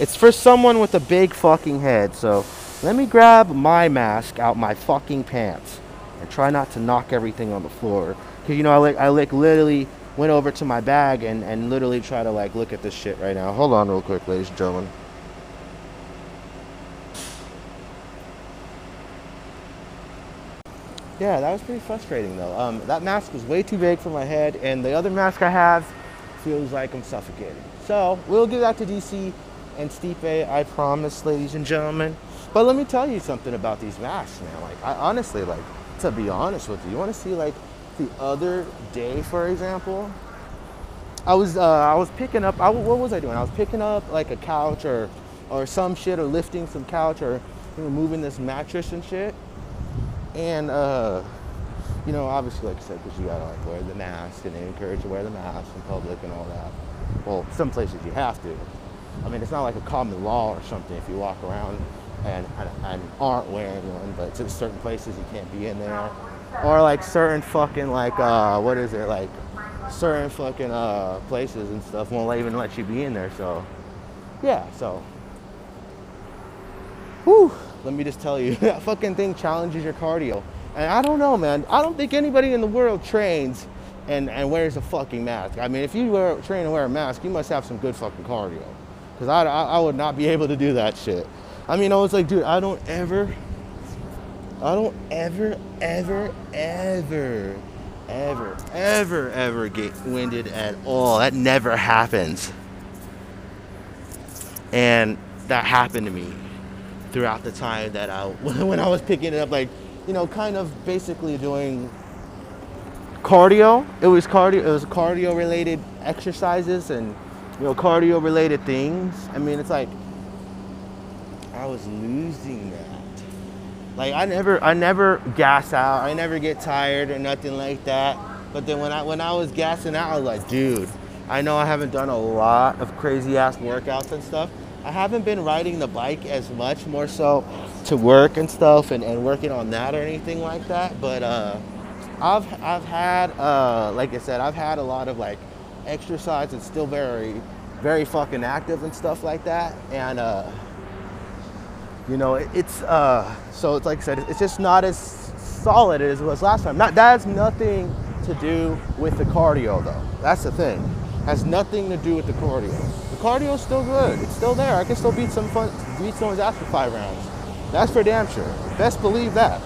It's for someone with a big fucking head. So let me grab my mask out my fucking pants and try not to knock everything on the floor. Cause you know I like I like literally went over to my bag and, and literally try to like look at this shit right now. Hold on real quick, ladies and gentlemen. Yeah, that was pretty frustrating though. Um, that mask was way too big for my head, and the other mask I have feels like I'm suffocating. So we'll give that to DC and Stipe, I promise, ladies and gentlemen. But let me tell you something about these masks, man. Like, I honestly, like, to be honest with you, you want to see like the other day, for example. I was uh, I was picking up. I, what was I doing? I was picking up like a couch or or some shit, or lifting some couch, or you know, moving this mattress and shit. And uh, you know, obviously, like I said, because you gotta like wear the mask, and they encourage you to wear the mask in public and all that. Well, some places you have to. I mean, it's not like a common law or something if you walk around and, and, and aren't wearing one, but to certain places you can't be in there. Or like certain fucking like uh, what is it like certain fucking uh, places and stuff won't even let you be in there. So yeah, so whew, let me just tell you, that fucking thing challenges your cardio. And I don't know, man. I don't think anybody in the world trains and, and wears a fucking mask. I mean, if you wear, train and wear a mask, you must have some good fucking cardio. Because I, I, I would not be able to do that shit. I mean, I was like, dude, I don't ever, I don't ever, ever, ever, ever, ever, ever get winded at all. That never happens. And that happened to me throughout the time that I, when I was picking it up, like, you know, kind of basically doing cardio. It was cardio. It was cardio related exercises and you know cardio related things. I mean, it's like I was losing that. Like I never, I never gas out. I never get tired or nothing like that. But then when I when I was gassing out, I was like, dude, I know I haven't done a lot of crazy ass workouts and stuff. I haven't been riding the bike as much, more so to work and stuff and, and working on that or anything like that. But uh, I've I've had uh, like I said, I've had a lot of like exercise and still very very fucking active and stuff like that. And uh, you know, it, it's uh, so it's like I said, it's just not as solid as it was last time. Not that has nothing to do with the cardio though. That's the thing. Has nothing to do with the cardio. The cardio is still good. It's still there. I can still beat some fun, beat someone's ass for five rounds. That's for damn sure. Best believe that.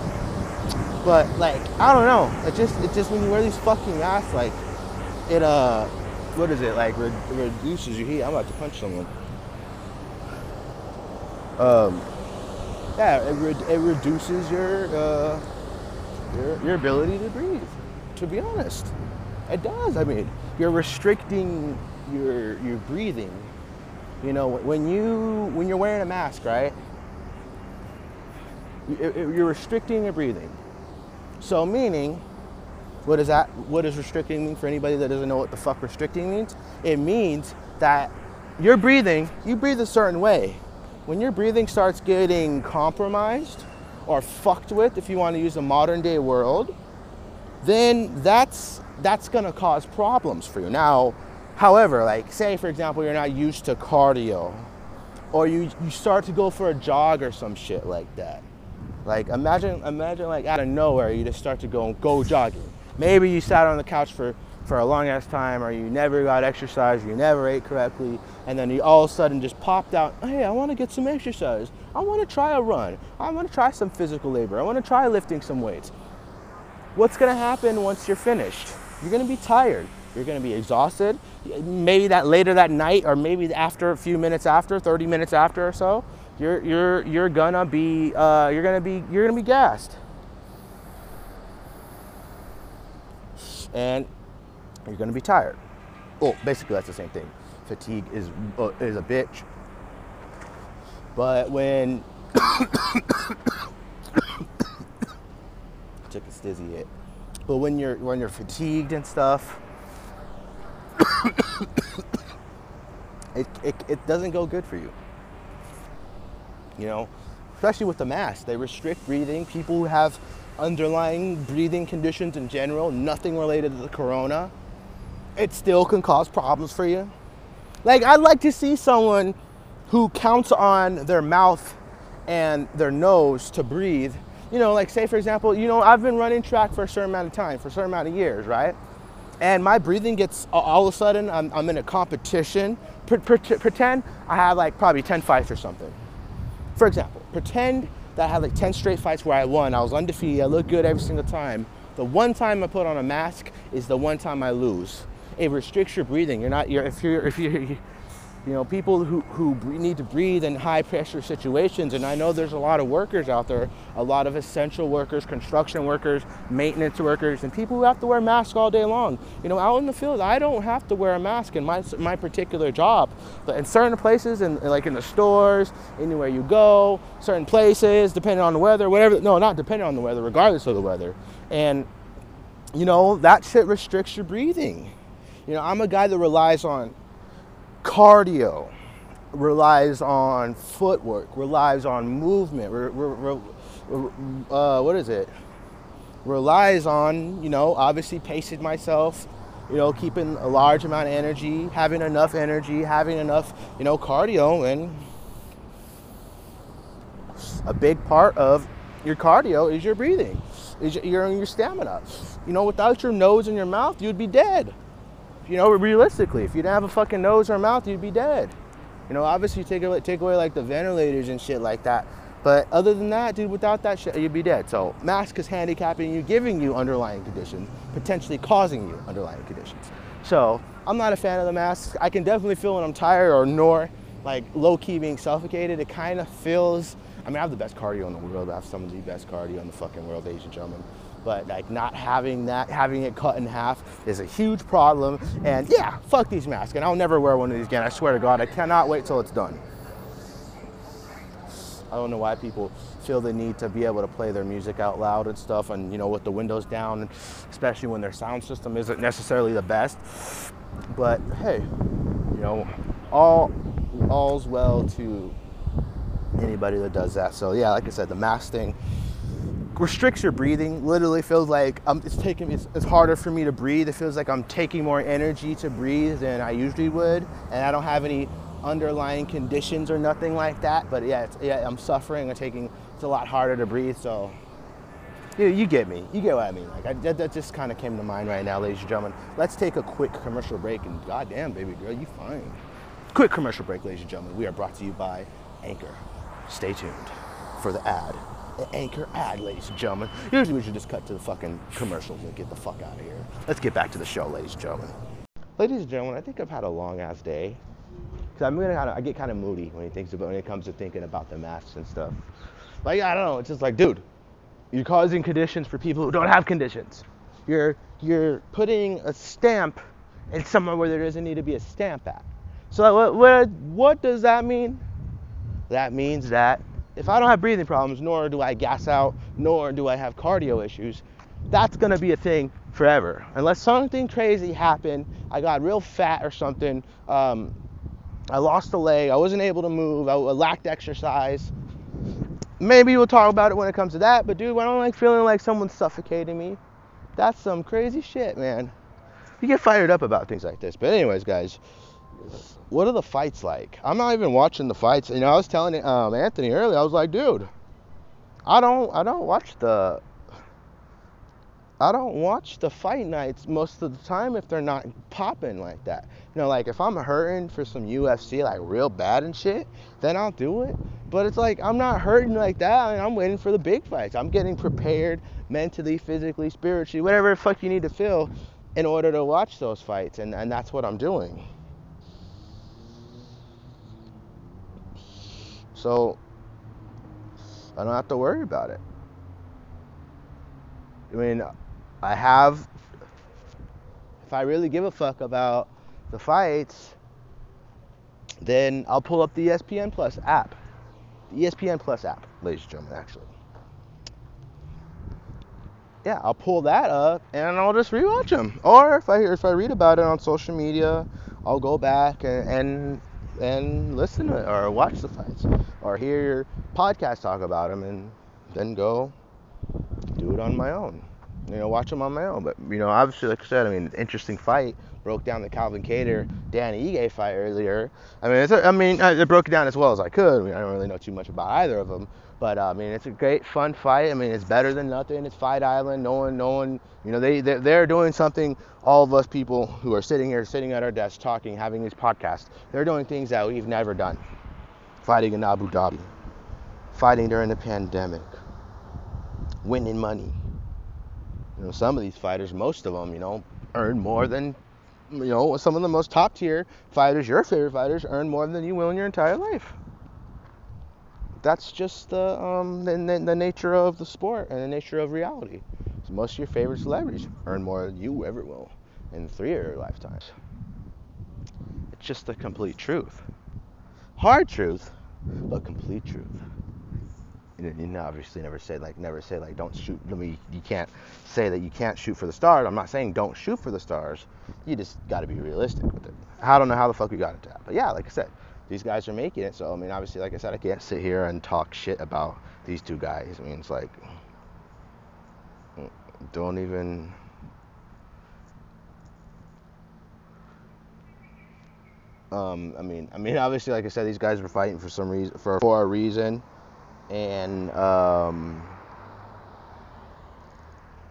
But like, I don't know. It just, it just when you wear these fucking masks, like, it uh, what is it like? Re- reduces your heat. I'm about to punch someone. Um, yeah, it, re- it reduces your, uh, your your ability to breathe. To be honest, it does. I mean, you're restricting your your breathing. You know, when you when you're wearing a mask, right? you- You're restricting your breathing. So meaning, what is that? What does restricting mean for anybody that doesn't know what the fuck restricting means? It means that you're breathing, you breathe a certain way. When your breathing starts getting compromised or fucked with, if you want to use a modern day world, then that's that's gonna cause problems for you. Now, however, like say for example you're not used to cardio, or you you start to go for a jog or some shit like that. Like imagine imagine like out of nowhere you just start to go go jogging. Maybe you sat on the couch for for a long ass time or you never got exercise, you never ate correctly, and then you all of a sudden just popped out, hey, I want to get some exercise. I want to try a run. I want to try some physical labor. I want to try lifting some weights. What's to happen once you're finished? You're to be tired. You're to be exhausted. Maybe that later that night or maybe after a few minutes after, 30 minutes after or so, you're you're you're gonna be uh, you're gonna be you're gonna be gassed. And you're gonna be tired. Well, basically that's the same thing. Fatigue is uh, is a bitch. But when took a stizzy hit. But when you're when you're fatigued and stuff, it, it, it doesn't go good for you. You know, especially with the mask, they restrict breathing. People who have underlying breathing conditions in general, nothing related to the corona, it still can cause problems for you. Like, I'd like to see someone who counts on their mouth and their nose to breathe. You know, like, say, for example, you know, I've been running track for a certain amount of time, for a certain amount of years, right? And my breathing gets all of a sudden, I'm, I'm in a competition. pretend I have like probably 10 fights or something. For example, pretend that I had like 10 straight fights where I won. I was undefeated. I looked good every single time. The one time I put on a mask is the one time I lose it restricts your breathing. You're not, you're, if you're, if you're, you know, people who, who need to breathe in high pressure situations, and I know there's a lot of workers out there, a lot of essential workers, construction workers, maintenance workers, and people who have to wear masks all day long. You know, out in the field, I don't have to wear a mask in my, my particular job. But in certain places, in, like in the stores, anywhere you go, certain places, depending on the weather, whatever, no, not depending on the weather, regardless of the weather. And, you know, that shit restricts your breathing. You know, I'm a guy that relies on cardio, relies on footwork, relies on movement, re, re, re, uh, what is it? Relies on, you know, obviously pacing myself, you know, keeping a large amount of energy, having enough energy, having enough, you know, cardio. And a big part of your cardio is your breathing, is your, your stamina. You know, without your nose and your mouth, you'd be dead you know, realistically, if you didn't have a fucking nose or mouth, you'd be dead. You know, obviously take away, take away like the ventilators and shit like that. But other than that, dude, without that shit, you'd be dead. So mask is handicapping you, giving you underlying conditions, potentially causing you underlying conditions. So I'm not a fan of the mask. I can definitely feel when I'm tired or nor like low key being suffocated. It kind of feels. I mean, I have the best cardio in the world. I have some of the best cardio in the fucking world, ladies and gentlemen but like not having that, having it cut in half is a huge problem. And yeah, fuck these masks. And I'll never wear one of these again. I swear to God, I cannot wait till it's done. I don't know why people feel the need to be able to play their music out loud and stuff, and you know, with the windows down, especially when their sound system isn't necessarily the best. But hey, you know, all all's well to anybody that does that. So yeah, like I said, the mask thing restricts your breathing. Literally feels like um, it's taking it's, it's, harder for me to breathe. It feels like I'm taking more energy to breathe than I usually would, and I don't have any underlying conditions or nothing like that. But yeah, yeah, I'm suffering. I'm taking. It's a lot harder to breathe. So you, you get me. You get what I mean. Like I, that, that just kind of came to mind right now, ladies and gentlemen. Let's take a quick commercial break, and goddamn, baby girl, you fine. Quick commercial break, ladies and gentlemen. We are brought to you by Anchor. Stay tuned for the ad anchor ad, ladies and gentlemen. Usually we should just cut to the fucking commercials and get the fuck out of here. Let's get back to the show, ladies and gentlemen. Ladies and gentlemen, I think I've had a long ass day. Cause I'm gonna kind of, I get kind of moody when it thinks about when it comes to thinking about the masks and stuff. Like I don't know, it's just like, dude, you're causing conditions for people who don't have conditions. You're you're putting a stamp in somewhere where there doesn't need to be a stamp at. So what what, what does that mean? That means that if I don't have breathing problems, nor do I gas out, nor do I have cardio issues, that's gonna be a thing forever. Unless something crazy happened, I got real fat or something, um, I lost a leg, I wasn't able to move, I lacked exercise. Maybe we'll talk about it when it comes to that, but dude, I don't like feeling like someone's suffocating me. That's some crazy shit, man. You get fired up about things like this. But anyways, guys, what are the fights like? I'm not even watching the fights. You know, I was telling um, Anthony earlier. I was like, dude, I don't, I don't watch the, I don't watch the fight nights most of the time if they're not popping like that. You know, like if I'm hurting for some UFC like real bad and shit, then I'll do it. But it's like I'm not hurting like that. I mean, I'm waiting for the big fights. I'm getting prepared mentally, physically, spiritually, whatever fuck you need to feel in order to watch those fights, and, and that's what I'm doing. So I don't have to worry about it. I mean, I have, if I really give a fuck about the fights, then I'll pull up the ESPN Plus app. The ESPN Plus app, ladies and gentlemen, actually. yeah, I'll pull that up and I'll just rewatch them. Or if I if I read about it on social media, I'll go back and and, and listen to or watch the fights or hear your podcast talk about them and then go do it on my own. You know, watch them on my own. But you know, obviously, like I said, I mean, interesting fight. Broke down the Calvin Kattar Dan Ige fight earlier. I mean, it's a, I mean, I broke it down as well as I could. I, mean, I don't really know too much about either of them. But uh, I mean, it's a great, fun fight. I mean, it's better than nothing. It's Fight Island. No one, no one, you know, they they're, they're doing something. All of us people who are sitting here, sitting at our desks, talking, having these podcasts, they're doing things that we've never done. Fighting in Abu Dhabi, fighting during the pandemic, winning money. You know, some of these fighters, most of them, you know, earn more than, you know, some of the most top tier fighters, your favorite fighters, earn more than you will in your entire life that's just the, um, the, the, nature of the sport and the nature of reality. So most of your favorite celebrities earn more than you ever will in three of your lifetimes. It's just the complete truth. Hard truth, but complete truth. You, obviously never say like never say like don't shoot. I mean, you can't say that you can't shoot for the stars. I'm not saying don't shoot for the stars. You just got to be realistic with it. I don't know how the fuck we got into that, but yeah, like I said, these guys are making it. So I mean, obviously, like I said, I can't sit here and talk shit about these two guys. I mean, it's like don't even. Um, I mean, I mean, obviously, like I said, these guys were fighting for some reason, for for a reason, and um,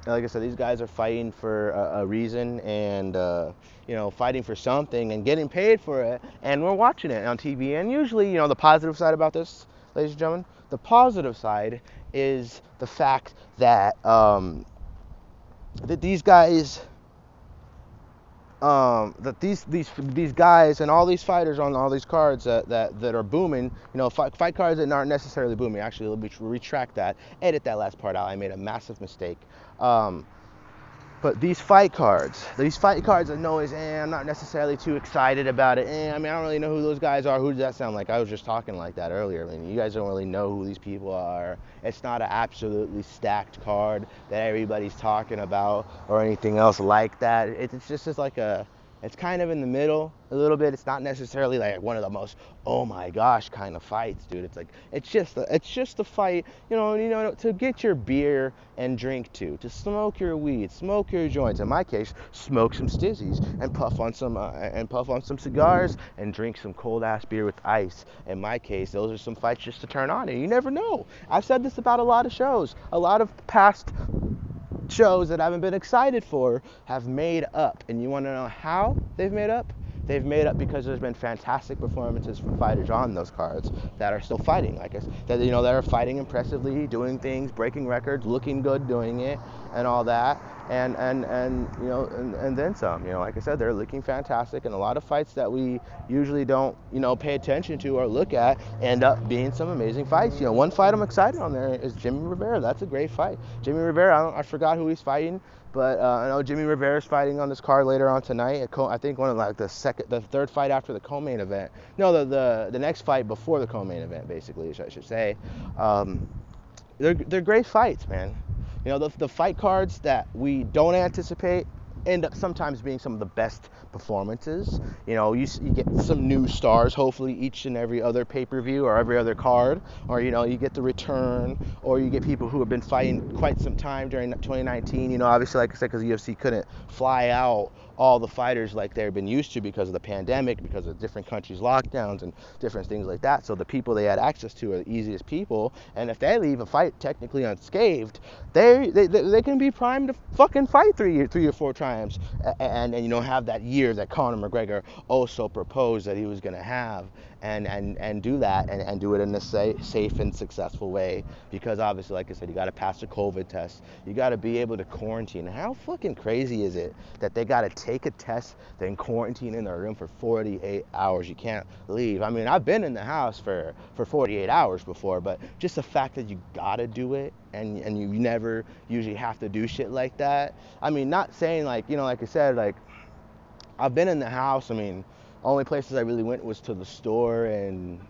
like I said, these guys are fighting for a, a reason and, uh, you know, fighting for something and getting paid for it. And we're watching it on TV. And usually, you know, the positive side about this, ladies and gentlemen, the positive side is the fact that, um, that these guys um, that these these these guys and all these fighters on all these cards that that, that are booming, you know, fight, fight cards that aren't necessarily booming. Actually, let me retract that, edit that last part out. I made a massive mistake. Um, but these fight cards, these fight cards that know is, eh, I'm not necessarily too excited about it. Eh, I mean, I don't really know who those guys are. Who does that sound like? I was just talking like that earlier. I mean, you guys don't really know who these people are. It's not an absolutely stacked card that everybody's talking about or anything else like that. It's just, just like a, it's kind of in the middle a little bit. It's not necessarily like one of the most oh my gosh kind of fights, dude. It's like it's just a, it's just a fight, you know, you know, to get your beer and drink to, to smoke your weed, smoke your joints. In my case, smoke some stizzies and puff on some uh, and puff on some cigars and drink some cold ass beer with ice. In my case, those are some fights just to turn on, and you never know. I've said this about a lot of shows, a lot of past shows that I haven't been excited for have made up. And you want to know how they've made up? They've made up because there's been fantastic performances from fighters on those cards that are still fighting. Like I that you know that are fighting impressively, doing things, breaking records, looking good, doing it, and all that. And and and you know and, and then some you know like i said they're looking fantastic and a lot of fights that we usually don't you know pay attention to or look at end up being some amazing fights. You know one fight i'm excited on there is jimmy rivera. That's a great fight. Jimmy rivera i, I forgot who he's fighting but uh, I know Jimmy Rivera's fighting on this card later on tonight. I think one of like the second, the third fight after the co-main event. No, the the, the next fight before the co-main event, basically, I should say. Um, they're they're great fights, man. You know, the, the fight cards that we don't anticipate end up sometimes being some of the best performances. You know, you, you get some new stars, hopefully each and every other pay-per-view or every other card, or you know, you get the return, or you get people who have been fighting quite some time during 2019. You know, obviously, like I said, because UFC couldn't fly out all the fighters like they've been used to because of the pandemic, because of different countries' lockdowns and different things like that. So the people they had access to are the easiest people. And if they leave a fight technically unscathed, they they, they can be primed to fucking fight three three or four times, and, and, and you know have that year that Conor McGregor also proposed that he was to have and and and do that and, and do it in a safe, safe and successful way. Because obviously like i said you got to pass the covid test. You got to be able to quarantine. How fucking crazy is it that they got to take a test then quarantine in their room for 48 hours? You can't leave. I mean i've been in the house for for 48 hours before but just the fact that you got to do it and and you never usually have to do shit like that. I mean not saying like you know like i said like i've been in the house i mean only places I really went was to the store and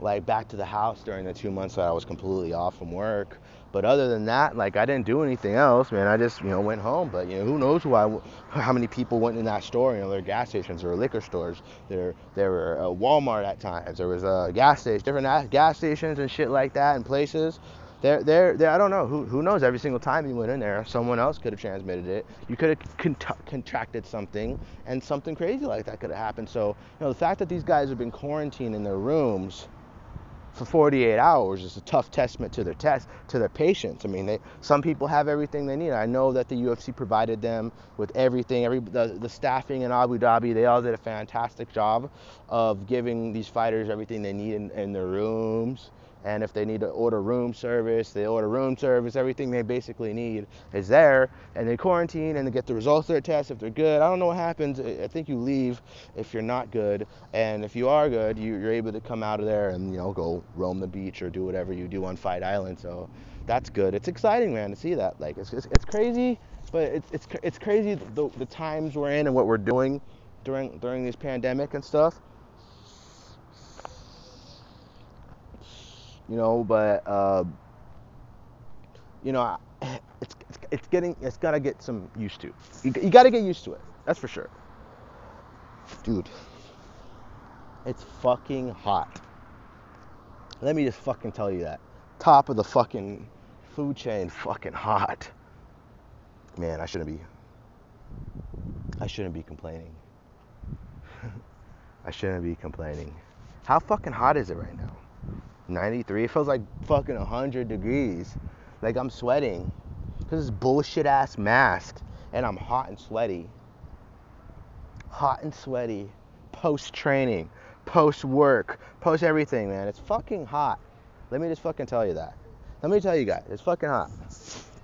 like back to the house during the two months that I was completely off from work. But other than that, like I didn't do anything else, man. I just you know went home. But you know who knows who I, how many people went in that store? You know, there gas stations, there liquor stores, there there were uh, Walmart at times, there was a uh, gas station, different gas stations and shit like that, and places. I don't know. Who, who knows? Every single time you went in there, someone else could have transmitted it. You could have cont- contracted something, and something crazy like that could have happened. So, you know, the fact that these guys have been quarantined in their rooms for 48 hours is a tough testament to their test to their patients. I mean, they, some people have everything they need. I know that the UFC provided them with everything. Every the, the staffing in Abu Dhabi, they all did a fantastic job of giving these fighters everything they need in, in their rooms. And if they need to order room service, they order room service. Everything they basically need is there. And they quarantine and they get the results of their test. If they're good, I don't know what happens. I think you leave if you're not good. And if you are good, you're able to come out of there and you know go roam the beach or do whatever you do on Fight Island. So that's good. It's exciting, man, to see that. Like it's it's, it's crazy, but it's it's it's crazy the, the times we're in and what we're doing during during this pandemic and stuff. You know, but uh, you know, it's, it's, it's getting it's gotta get some used to. You, you gotta get used to it. That's for sure, dude. It's fucking hot. Let me just fucking tell you that. Top of the fucking food chain, fucking hot. Man, I shouldn't be. I shouldn't be complaining. I shouldn't be complaining. How fucking hot is it right now? 93. It feels like fucking 100 degrees. Like I'm sweating because this bullshit ass mask and I'm hot and sweaty. Hot and sweaty. Post training, post work, post everything, man. It's fucking hot. Let me just fucking tell you that. Let me tell you guys, it's fucking hot.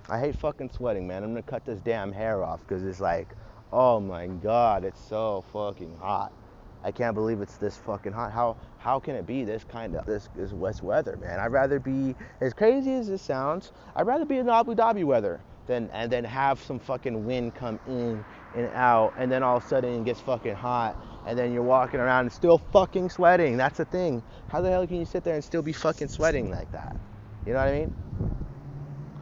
I hate fucking sweating, man. I'm gonna cut this damn hair off because it's like, oh my god, it's so fucking hot. I can't believe it's this fucking hot. How how can it be this kind of this is west weather, man? I'd rather be as crazy as this sounds. I'd rather be in Abu Dhabi weather than and then have some fucking wind come in and out, and then all of a sudden it gets fucking hot, and then you're walking around and still fucking sweating. That's the thing. How the hell can you sit there and still be fucking sweating like that? You know what I mean?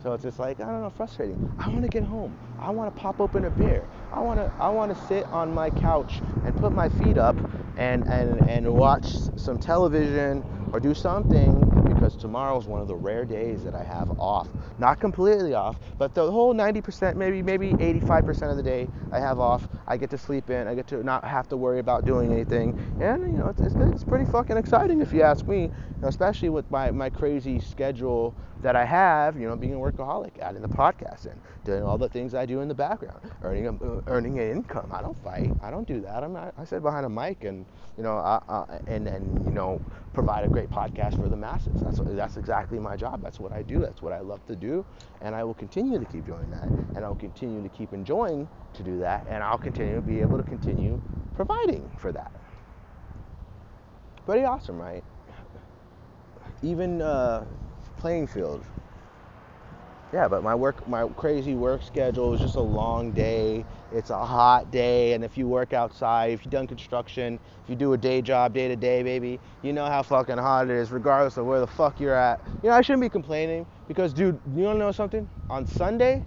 So it's just like I don't know, frustrating. I want to get home. I want to pop open a beer. I want to I want to sit on my couch and put my feet up and and and watch some television or do something because tomorrow is one of the rare days that I have off. Not completely off, but the whole 90%, maybe maybe 85% of the day I have off. I get to sleep in. I get to not have to worry about doing anything, and you know it's, it's, it's pretty fucking exciting if you ask me. You know, especially with my my crazy schedule that I have. You know, being a workaholic, adding the podcast in, doing all the things I do in the background, earning a, uh, earning an income. I don't fight. I don't do that. I'm not. I sit behind a mic and you know, uh, uh, and and you know, provide a great podcast for the masses. That's that's exactly my job. That's what I do. That's what I love to do, and I will continue to keep doing that, and I'll continue to keep enjoying to do that, and I'll continue to be able to continue providing for that. Pretty awesome, right? Even uh, playing field yeah, but my work, my crazy work schedule is just a long day. It's a hot day, and if you work outside, if you've done construction, if you do a day job day to day, baby, you know how fucking hot it is, regardless of where the fuck you're at. You know, I shouldn't be complaining because, dude, you wanna know something? On Sunday,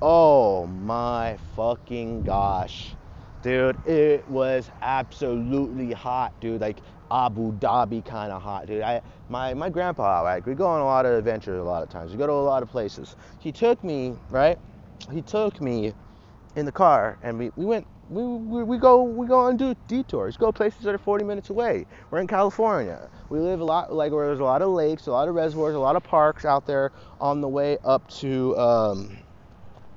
oh my fucking gosh, dude, it was absolutely hot, dude. Like Abu Dhabi kind of hot, dude. I my my grandpa, like we go on a lot of adventures a lot of times. We go to a lot of places. He took me, right? He took me in the car and we, we went we, we, we go we go on do detours, go places that are 40 minutes away. We're in California. We live a lot like where there's a lot of lakes, a lot of reservoirs, a lot of parks out there on the way up to um,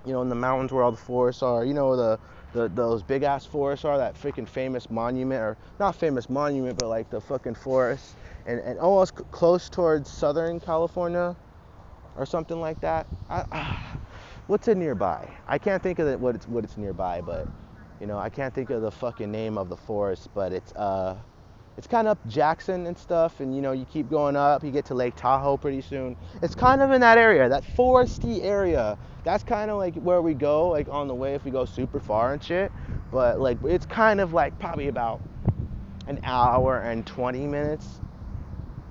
you know in the mountains where all the forests are. You know the the, those big ass forests are, that freaking famous monument, or not famous monument, but like the fucking forest, and, and almost c- close towards Southern California or something like that. I, uh, what's it nearby? I can't think of it, what it's what it's nearby, but you know I can't think of the fucking name of the forest, but it's uh it's kind of up Jackson and stuff, and you know, you keep going up, you get to Lake Tahoe pretty soon. It's kind of in that area, that foresty area. That's kind of like where we go, like on the way if we go super far and shit. But like, it's kind of like probably about an hour and 20 minutes,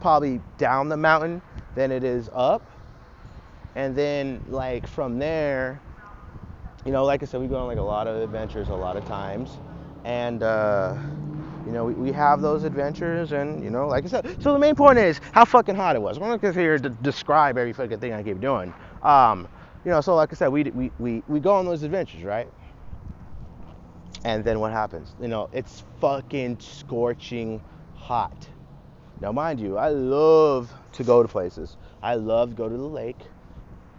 probably down the mountain than it is up. and then like from there, you know, like I said, we go on like a lot of adventures a lot of times, and uh, you know, we, we have those adventures, and you know, like I said, so the main point is how fucking hot it was. We're not here to describe every fucking thing I keep doing. Um, you know, so like I said, we we we we go on those adventures, right? And then what happens? You know, it's fucking scorching hot. Now, mind you, I love to go to places. I love to go to the lake.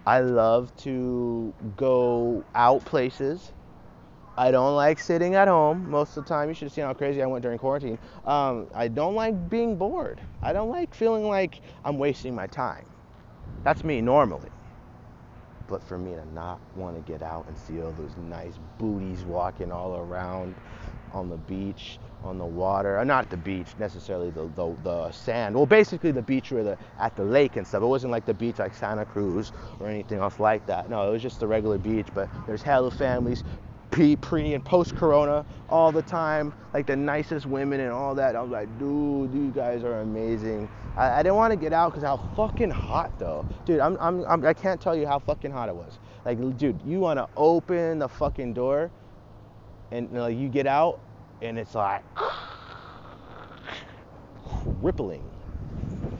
I love to go out places. I don't like sitting at home most of the time. You should have seen how crazy I went during quarantine. Um, I don't like being bored. I don't like feeling like I'm wasting my time. That's me normally. But for me to not want to get out and see all those nice booties walking all around on the beach, on the water, uh, not the beach necessarily, the, the, the sand. Well, basically the beach where the at the lake and stuff. It wasn't like the beach like Santa Cruz or anything else like that. No, it was just the regular beach. But there's hella families pre, pre and post corona all the time, like the nicest women and all that. I was like, dude, you guys are amazing. I, I didn't want to get out because how fucking hot though, dude. I'm, I'm, I'm I can't tell you how fucking hot it was. Like, dude, you want to open the fucking door, and you, know, you get out, and it's like crippling,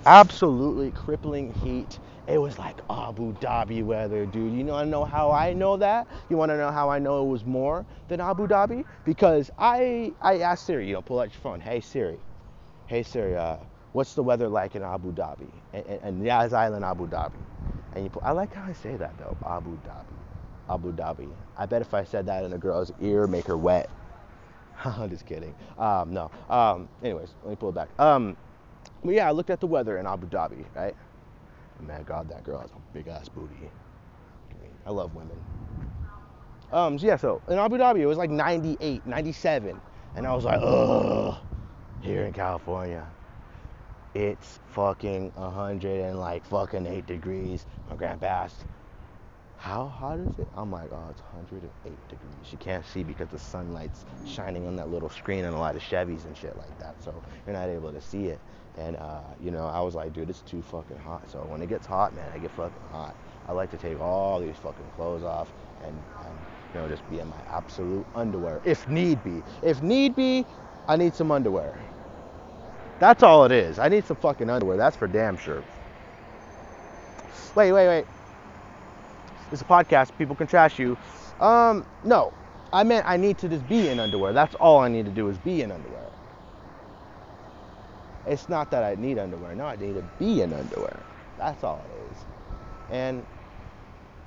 absolutely crippling heat it was like Abu Dhabi weather, dude. You want to know how I know that? You want to know how I know it was more than Abu Dhabi? Because I I asked Siri, you know, pull out your phone. Hey Siri, hey Siri, uh, what's the weather like in Abu Dhabi and, and, Yas Island, Abu Dhabi? And you, pull, I like how I say that though, Abu Dhabi, Abu Dhabi. I bet if I said that in a girl's ear, make her wet. I'm just kidding. Um, no. Um, anyways, let me pull it back. Um, but yeah, I looked at the weather in Abu Dhabi, right? Man, God, that girl has a big ass booty. I love women. Um, so yeah, so in Abu Dhabi, it was like 98, 97. And I was like, ugh, here in California, it's fucking 100 and like fucking 8 degrees. My grandpa asked, how hot is it? I'm like, oh, it's 108 degrees. You can't see because the sunlight's shining on that little screen and a lot of Chevys and shit like that. So you're not able to see it. And uh, you know, I was like, dude, it's too fucking hot. So when it gets hot, man, I get fucking hot. I like to take all these fucking clothes off and, and you know, just be in my absolute underwear if need be. If need be, I need some underwear. That's all it is. I need some fucking underwear. That's for damn sure. Wait, wait, wait. It's a podcast. People can trash you. Um, no. I meant I need to just be in underwear. That's all I need to do is be in underwear. It's not that I need underwear. No, I need to be in underwear. That's all it is. And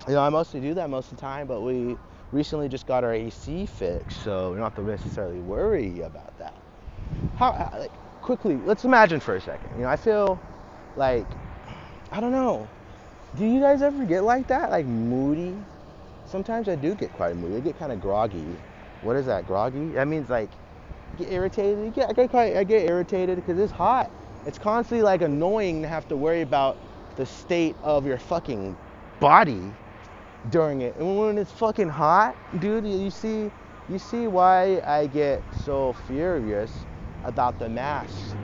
you know, I mostly do that most of the time, but we recently just got our AC fixed, so we don't have to necessarily worry about that. How, how like, quickly, let's imagine for a second. You know, I feel like I don't know. Do you guys ever get like that? Like moody? Sometimes I do get quite moody. I get kind of groggy. What is that? Groggy? That means like get irritated. Get, I get quite, I get irritated because it's hot. It's constantly like annoying to have to worry about the state of your fucking body during it. And when it's fucking hot, dude, you see, you see why I get so furious about the masks.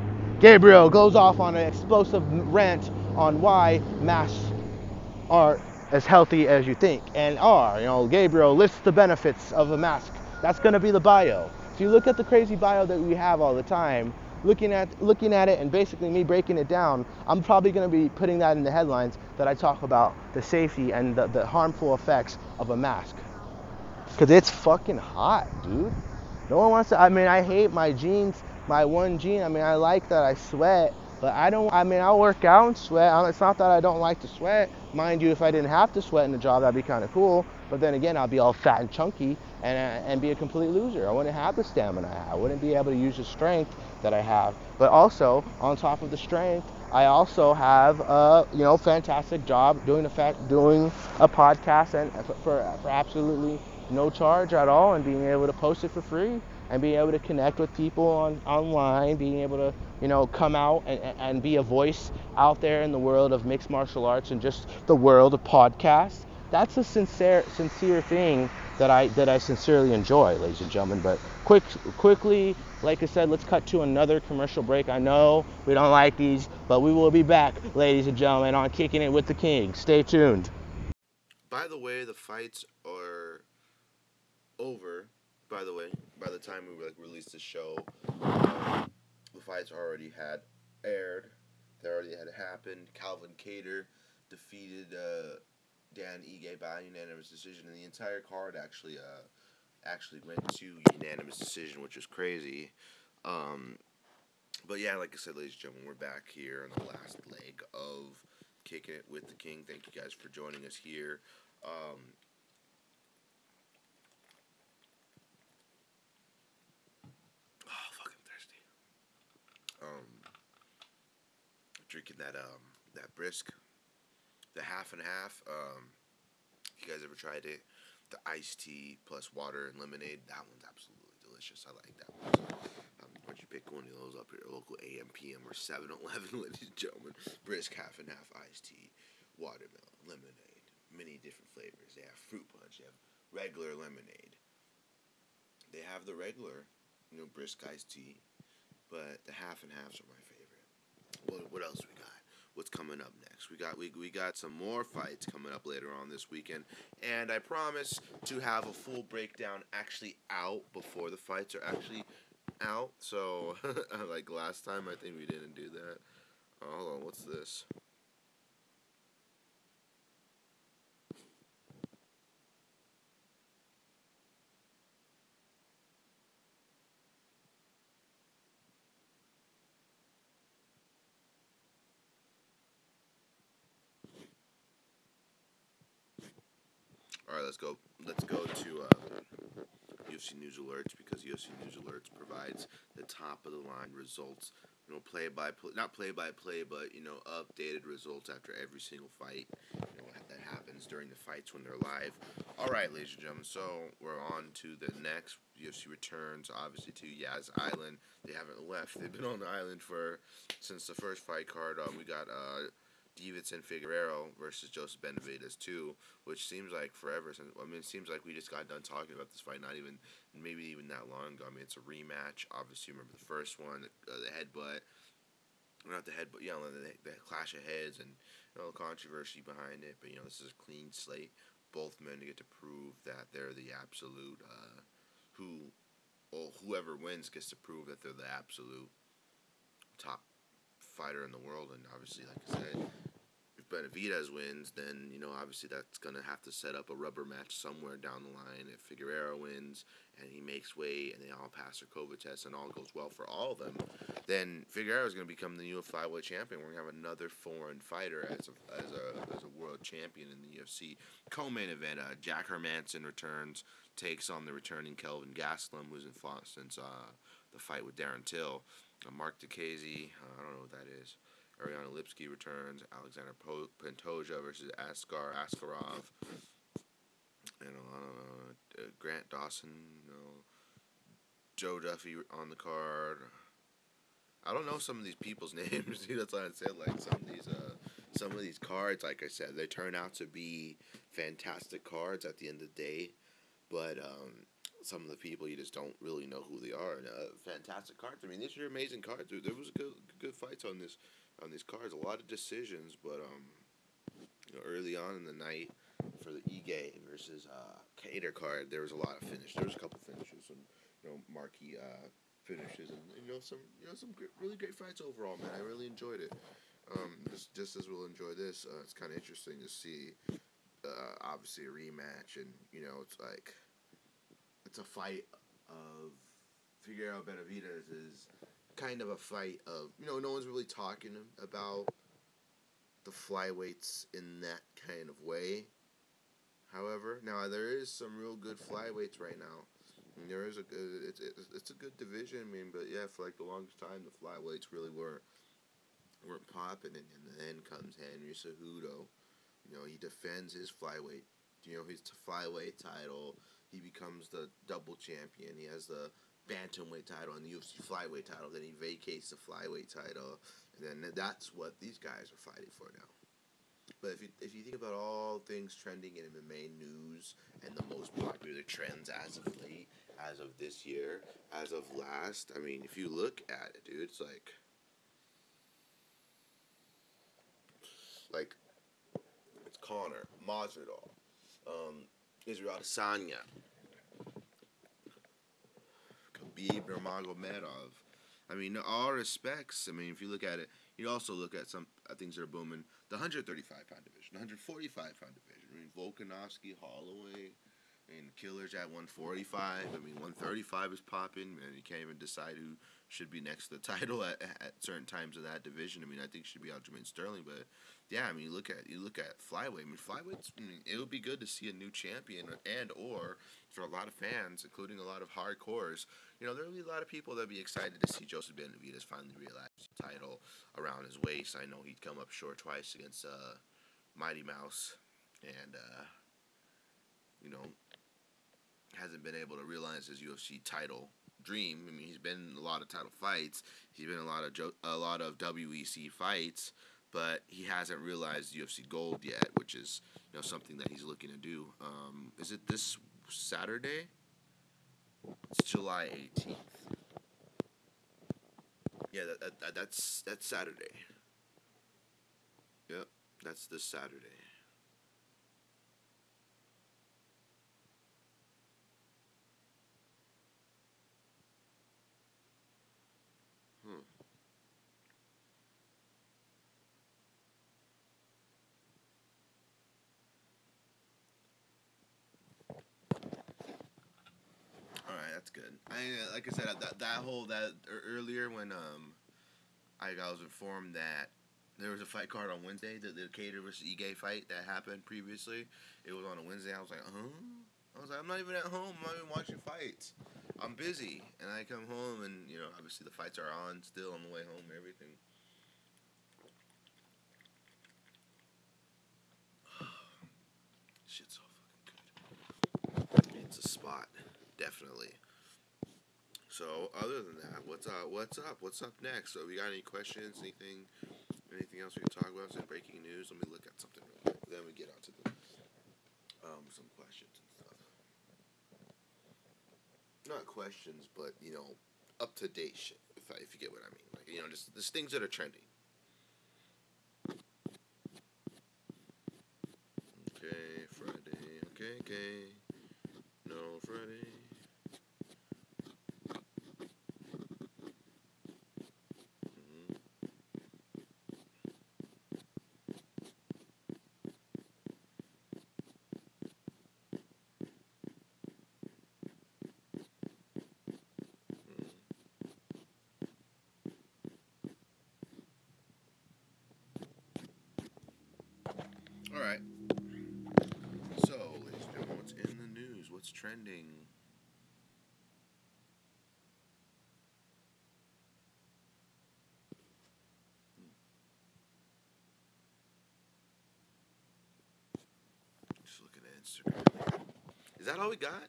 Gabriel goes off on an explosive rant on why masks aren't as healthy as you think and are. You know, Gabriel lists the benefits of a mask. That's gonna be the bio. If you look at the crazy bio that we have all the time, looking at looking at it and basically me breaking it down, I'm probably going to be putting that in the headlines that I talk about the safety and the, the harmful effects of a mask. Cause it's fucking hot, dude. No one wants to. I mean, I hate my jeans, my one jean. I mean, I like that I sweat, but I don't. I mean, I'll work out and sweat. It's not that I don't like to sweat. Mind you, if I didn't have to sweat in the job, that'd be kind of cool. But then again, I'll be all fat and chunky and, uh, and be a complete loser. I wouldn't have the stamina I. I wouldn't be able to use the strength that I have. But also, on top of the strength, I also have a you know fantastic job doing a fact doing a podcast and for, for absolutely no charge at all, and being able to post it for free and being able to connect with people on online, being able to you know come out and, and be a voice out there in the world of mixed martial arts and just the world of podcasts. That's a sincere sincere thing that I that I sincerely enjoy, ladies and gentlemen. But quick, quickly, like I said, let's cut to another commercial break. I know we don't like these, but we will be back, ladies and gentlemen, on Kicking It with the King. Stay tuned. by the way, the fights are over. By the way, by the time we like released the show, um, the fights already had aired. They already had happened. Calvin Kattar defeated uh, Dan Ige by unanimous decision, and the entire card actually uh, actually went to unanimous decision, which is crazy. Um, but yeah, like I said, ladies and gentlemen, we're back here on the last leg of kicking it with the king. Thank you guys for joining us here. Um, oh, fucking thirsty. Um, drinking that um that brisk, the half and half. Um, you guys ever tried it, the iced tea plus water and lemonade, that one's absolutely delicious. I like that one. Um, why don't you pick one of those up at your local AM, PM, or 7 Eleven, ladies and gentlemen? Brisk half and half iced tea, watermelon, lemonade, many different flavors. They have fruit punch, they have regular lemonade. They have the regular, you know, brisk iced tea, but the half and halves are my favorite. What, what else we got? What's coming up next? We got we, we got some more fights coming up later on this weekend, and I promise to have a full breakdown actually out before the fights are actually out. So like last time, I think we didn't do that. Oh, hold on, what's this? All right, let's go. Let's go to uh, UFC News Alerts because UFC News Alerts provides the top of the line results. You know, play by play, not play by play, but you know, updated results after every single fight. You know that happens during the fights when they're live. All right, ladies and gentlemen. So we're on to the next UFC returns. Obviously to Yas Island. They haven't left. They've been on the island for since the first fight card. Um, we got uh Deiveson Figueroa versus Joseph Benavidez too, which seems like forever since. I mean, it seems like we just got done talking about this fight, not even maybe even that long ago. I mean, it's a rematch. Obviously, remember the first one, uh, the headbutt. Not the headbutt, yeah, the, the clash of heads and you know controversy behind it. But you know, this is a clean slate. Both men get to prove that they're the absolute. Uh, who, or whoever wins gets to prove that they're the absolute top fighter in the world. And obviously, like I said, if Benavidez wins, then you know obviously that's gonna have to set up a rubber match somewhere down the line. If Figueroa wins and he makes weight and they all pass their COVID test and all goes well for all of them, then Figueroa is gonna become the new flyweight champion. We're gonna have another foreign fighter as a as a as a world champion in the UFC. Co-main event: uh, Jack Hermansson returns, takes on the returning Kelvin Gastelum, who's in fought since uh, the fight with Darren Till. Uh, Marc Diakiese, uh, I don't know what that is. Ariana Lipski returns. Alexander po- Pantoja versus Askar Askarov. Don't know. Uh, Grant Dawson, you know. Joe Duffy on the card. I don't know some of these people's names. That's why I said like some of these uh, some of these cards. Like I said, they turn out to be fantastic cards at the end of the day, but um, some of the people you just don't really know who they are. And, uh, fantastic cards. I mean, these are amazing cards. There was good good fights on this on these cards. A lot of decisions, but um, you know, early on in the night for the Ige versus uh, Kattar card, there was a lot of finish. There was a couple finishes, some you know marquee uh, finishes, and you know some you know some great, really great fights overall. Man, I really enjoyed it. Um, just just as we'll enjoy this, uh, it's kind of interesting to see. Uh, obviously a rematch, and you know it's like it's a fight of Figueroa Benavidez is kind of a fight of you know no one's really talking about the flyweights in that kind of way. However, now there is some real good flyweights right now. And there is a good, it's, it's it's a good division. I mean, but yeah, for like the longest time, the flyweights really weren't weren't popping, and, and then comes Henry Cejudo. You know, he defends his flyweight, you know, his flyweight title. He becomes the double champion. He has the bantamweight title and the UFC flyweight title. Then he vacates the flyweight title, and then that's what these guys are fighting for now. But if you if you think about all things trending in MMA news and the most popular trends as of late, as of this year, as of last, I mean, if you look at it, dude, it's like like it's Conor, Masvidal, um, Israel Adesanya, Khabib Nurmagomedov. I mean, all respects. I mean, if you look at it, you also look at some uh, things that are booming. The 135 pound division, 145 pound division. I mean, Volkanovski, Holloway, and Killers at 145. I mean, 135 is popping, and you can't even decide who should be next to the title at, at certain times of that division. I mean, I think it should be Aljamain Sterling, but yeah, I mean, you look at you look at flyweight. I mean, flyweights. I mean, it would be good to see a new champion, and or for a lot of fans, including a lot of hardcores, you know, there'll be a lot of people that'll be excited to see Joseph Benavidez finally realize the title around his waist. I know he'd come up short twice against uh, Mighty Mouse, and uh, you know, hasn't been able to realize his UFC title dream. I mean, he's been in a lot of title fights. He's been in a lot of a lot of WEC fights, but he hasn't realized UFC gold yet, which is you know something that he's looking to do. Um, is it this Saturday? It's July eighteenth. Yeah, that, that, that that's that's Saturday. Yep, that's this Saturday. Hmm. All right, that's good. I uh, like I said that that whole that er, earlier when um I, I was informed that there was a fight card on Wednesday, the the Kattar versus Ige fight that happened previously. It was on a Wednesday. I was like, huh? I was like, I'm not even at home. I'm not even watching fights. I'm busy, and I come home, and you know, obviously the fights are on still on the way home and everything. Shit's so fucking good. It's a spot, definitely. So other than that, what's up? What's up? What's up next? So we got any questions? Anything? Anything else we can talk about? Some breaking news. Let me look at something real quick. Then we get on to the um some questions and stuff. Not questions, but you know, up to date shit. If I, if you get what I mean, like you know, just just things that are trending. Okay, Friday. Okay, okay. No Friday. All right. So, ladies and gentlemen, what's in the news? What's trending? Just looking at Instagram. Is that all we got?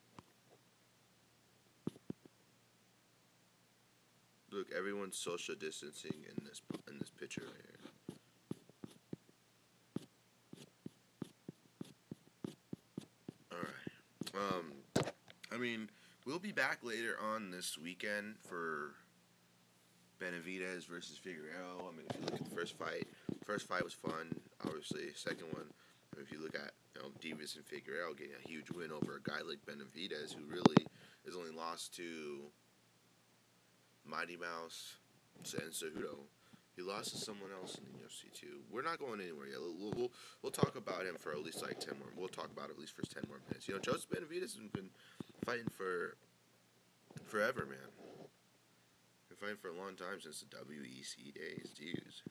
Look, everyone's social distancing in this in this picture right here. All right. Um, I mean, we'll be back later on this weekend for Benavidez versus Figueroa. I mean, if you look at the first fight, first fight was fun. Obviously, second one. I mean, if you look at you know Deiveson Figueroa getting a huge win over a guy like Benavidez, who really has only lost to Mighty Mouse and Cejudo. He lost to someone else in the UFC too. We're not going anywhere yet. We'll, we'll, we'll talk about him for at least like ten more. We'll talk about it at least for ten more minutes. You know, Joseph Benavidez has been fighting for forever, man. Been fighting for a long time since the WEC days, dudes.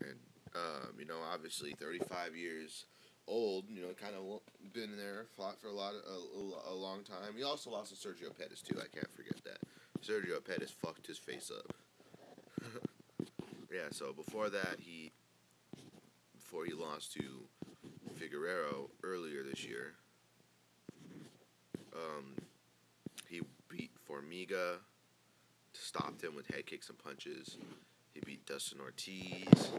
And um, you know, obviously, thirty-five years old. You know, kind of been there, fought for a lot of a, a long time. He also lost to Sergio Pettis too. I can't forget that. Sergio Pettis fucked his face up. yeah, so before that, he before he lost to Figueroa earlier this year, um, he beat Formiga, stopped him with head kicks and punches. He beat Dustin Ortiz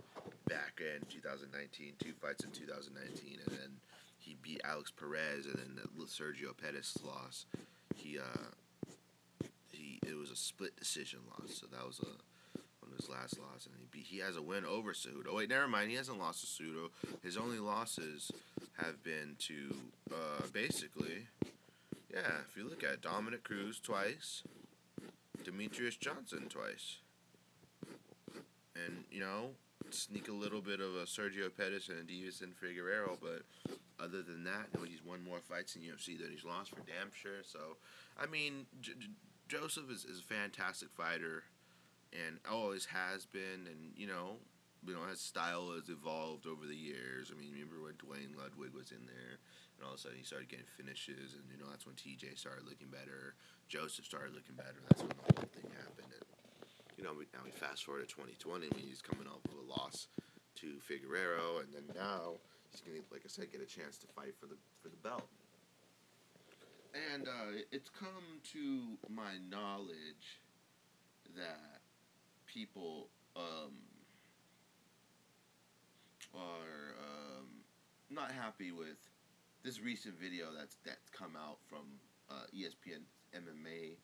back in 2019, two fights in 2019, and then he beat Alex Perez, and then the Sergio Pettis loss. He uh, he it was a split decision loss, so that was a one of his last losses. and he beat, he has a win over Cejudo. Wait, never mind. He hasn't lost to Cejudo. His only losses have been to uh, basically, yeah. If you look at Dominick Cruz twice, Demetrious Johnson twice, and you know sneak a little bit of a Sergio Pettis and a Deiveson Figueroa, but other than that, he's won more fights in UFC than he's lost for damn sure. So, I mean, J- J- Joseph is, is a fantastic fighter, and always has been, and you know, you know, his style has evolved over the years. I mean, remember when Duane Ludwig was in there, and all of a sudden he started getting finishes, and you know that's when TJ started looking better, Joseph started looking better. That's when the whole thing happened. And, you know, now we fast forward to 2020 when he's coming off of a loss to Figueroa, and then now he's gonna, like I said, get a chance to fight for the for the belt. And uh, it's come to my knowledge that people um, are um, not happy with this recent video that's that's come out from uh, ESPN MMA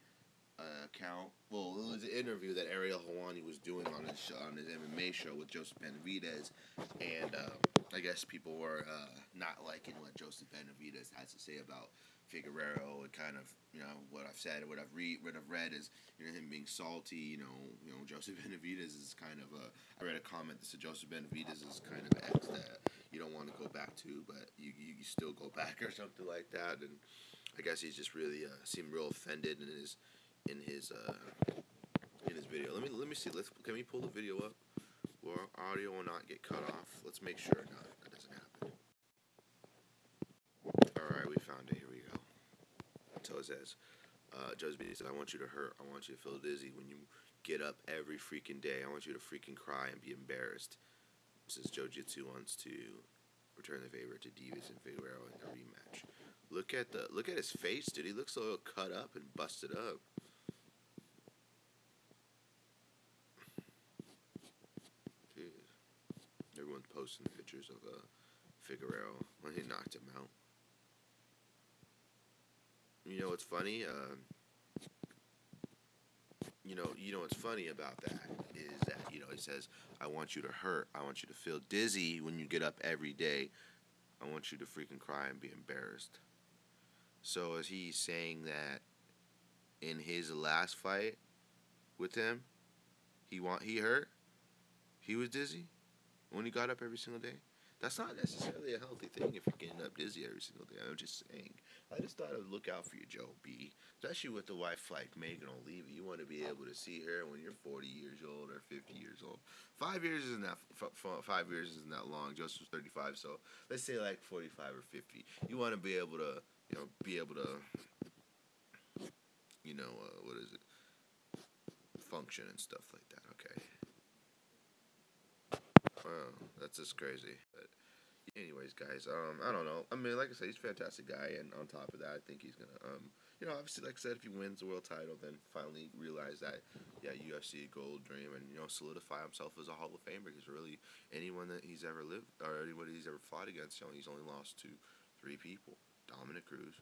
uh, account. Well, it was an interview that Ariel Helwani was doing on his show, on his MMA show with Joseph Benavidez, and um, I guess people were uh, not liking what Joseph Benavidez has to say about Figueroa and kind of you know what I've said, what I've read, what I've read is you know him being salty. You know, you know Joseph Benavidez is kind of a. I read a comment that said Joseph Benavidez is kind of an ex that you don't want to go back to, but you, you, still go back or something like that. And I guess he's just really uh, seemed real offended in his in his uh, in his video. Let me let me see. Let's can we pull the video up our audio will not get cut off? Let's make sure not, that doesn't happen. All right, we found it. Says, uh, Joe B said, "I want you to hurt. I want you to feel dizzy when you get up every freaking day. I want you to freaking cry and be embarrassed." Says Joe Jitsu wants to return the favor to Deiveson Figueroa in a rematch. Look at the look at his face, dude. He looks so cut up and busted up. Dude. Everyone's posting pictures of uh, Figueroa when he knocked him out. You know what's funny? Uh, you know, you know what's funny about that is that you know he says, "I want you to hurt. I want you to feel dizzy when you get up every day. I want you to freaking cry and be embarrassed." So is he saying that in his last fight with him, he want he hurt, he was dizzy when he got up every single day? That's not necessarily a healthy thing if you're getting up dizzy every single day. I'm just saying. I just thought I'd look out for you, Joe B. Especially with the wife like Megan Olivi. You want to be able to see her when you're 40 years old or 50 years old. Five years isn't that five years isn't that long. Joseph's 35, so let's say like 45 or 50. You want to be able to, you know, be able to, you know, uh, what is it? Function and stuff like that. Okay. Wow, that's just crazy. But anyways, guys, um, I don't know. I mean, like I said, he's a fantastic guy, and on top of that, I think he's gonna, um, you know, obviously, like I said, if he wins the world title, then finally realize that, yeah, UFC gold dream, and you know, solidify himself as a Hall of Famer. Because really, anyone that he's ever lived or anybody he's ever fought against, you know, he's only lost to three people: Dominick Cruz.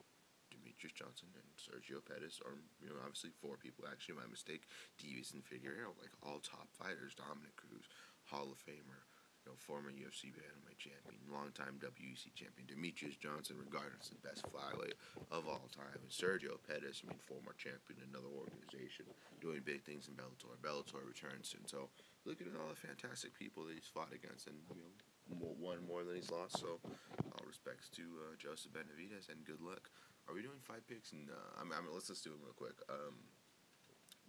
Demetrious Johnson and Sergio Pettis, or you know, obviously four people. Actually, my mistake. Deiveson Figueroa, like all top fighters. Dominick Cruz, Hall of Famer, you know, former UFC bantamweight champion, longtime WEC champion, Demetrious Johnson, regarded as the best flyweight of all time, and Sergio Pettis, I mean, former champion in another organization, doing big things in Bellator. Bellator returns soon. So, looking at all the fantastic people that he's fought against, and you know, more, one more than he's lost. So, all respects to uh, Joseph Benavidez, and good luck. Are we doing five picks? And uh, I mean, I let's just do them real quick. Um,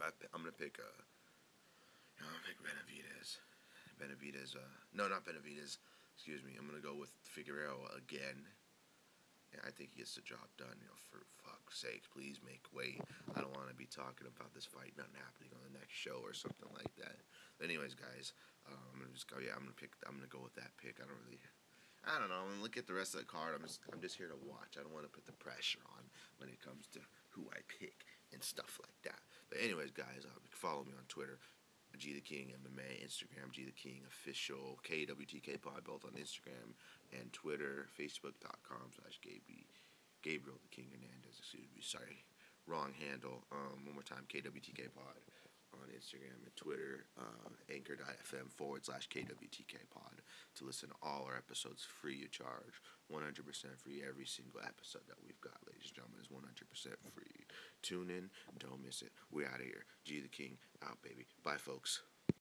I, I'm gonna pick. Uh, I'm gonna pick Benavidez. Benavidez. Uh, no, not Benavidez. Excuse me. I'm gonna go with Figueroa again. Yeah, I think he gets the job done. You know, for fuck's sake, please make way. I don't want to be talking about this fight not happening on the next show or something like that. But anyways, guys, uh, I'm gonna just go. Yeah, I'm gonna pick. I'm gonna go with that pick. I don't really. I don't know. I'm gonna look at the rest of the card. I'm just. I'm just here to watch. I don't want to put the pressure on when it comes to who I pick and stuff like that. But anyways, guys, uh, follow me on Twitter. G the King MMA, Instagram G the King official, KWTK Pod both on Instagram and Twitter, Facebook.com slash Gabriel the King Hernandez. Excuse me, sorry, wrong handle. Um, one more time, KWTK Pod on Instagram and Twitter, uh, anchor.fm forward slash KWTK pod to listen to all our episodes free of charge. 100% free. Every single episode that we've got, ladies and gentlemen, is 100% free. Tune in. Don't miss it. We're out of here. G the King out, baby. Bye, folks.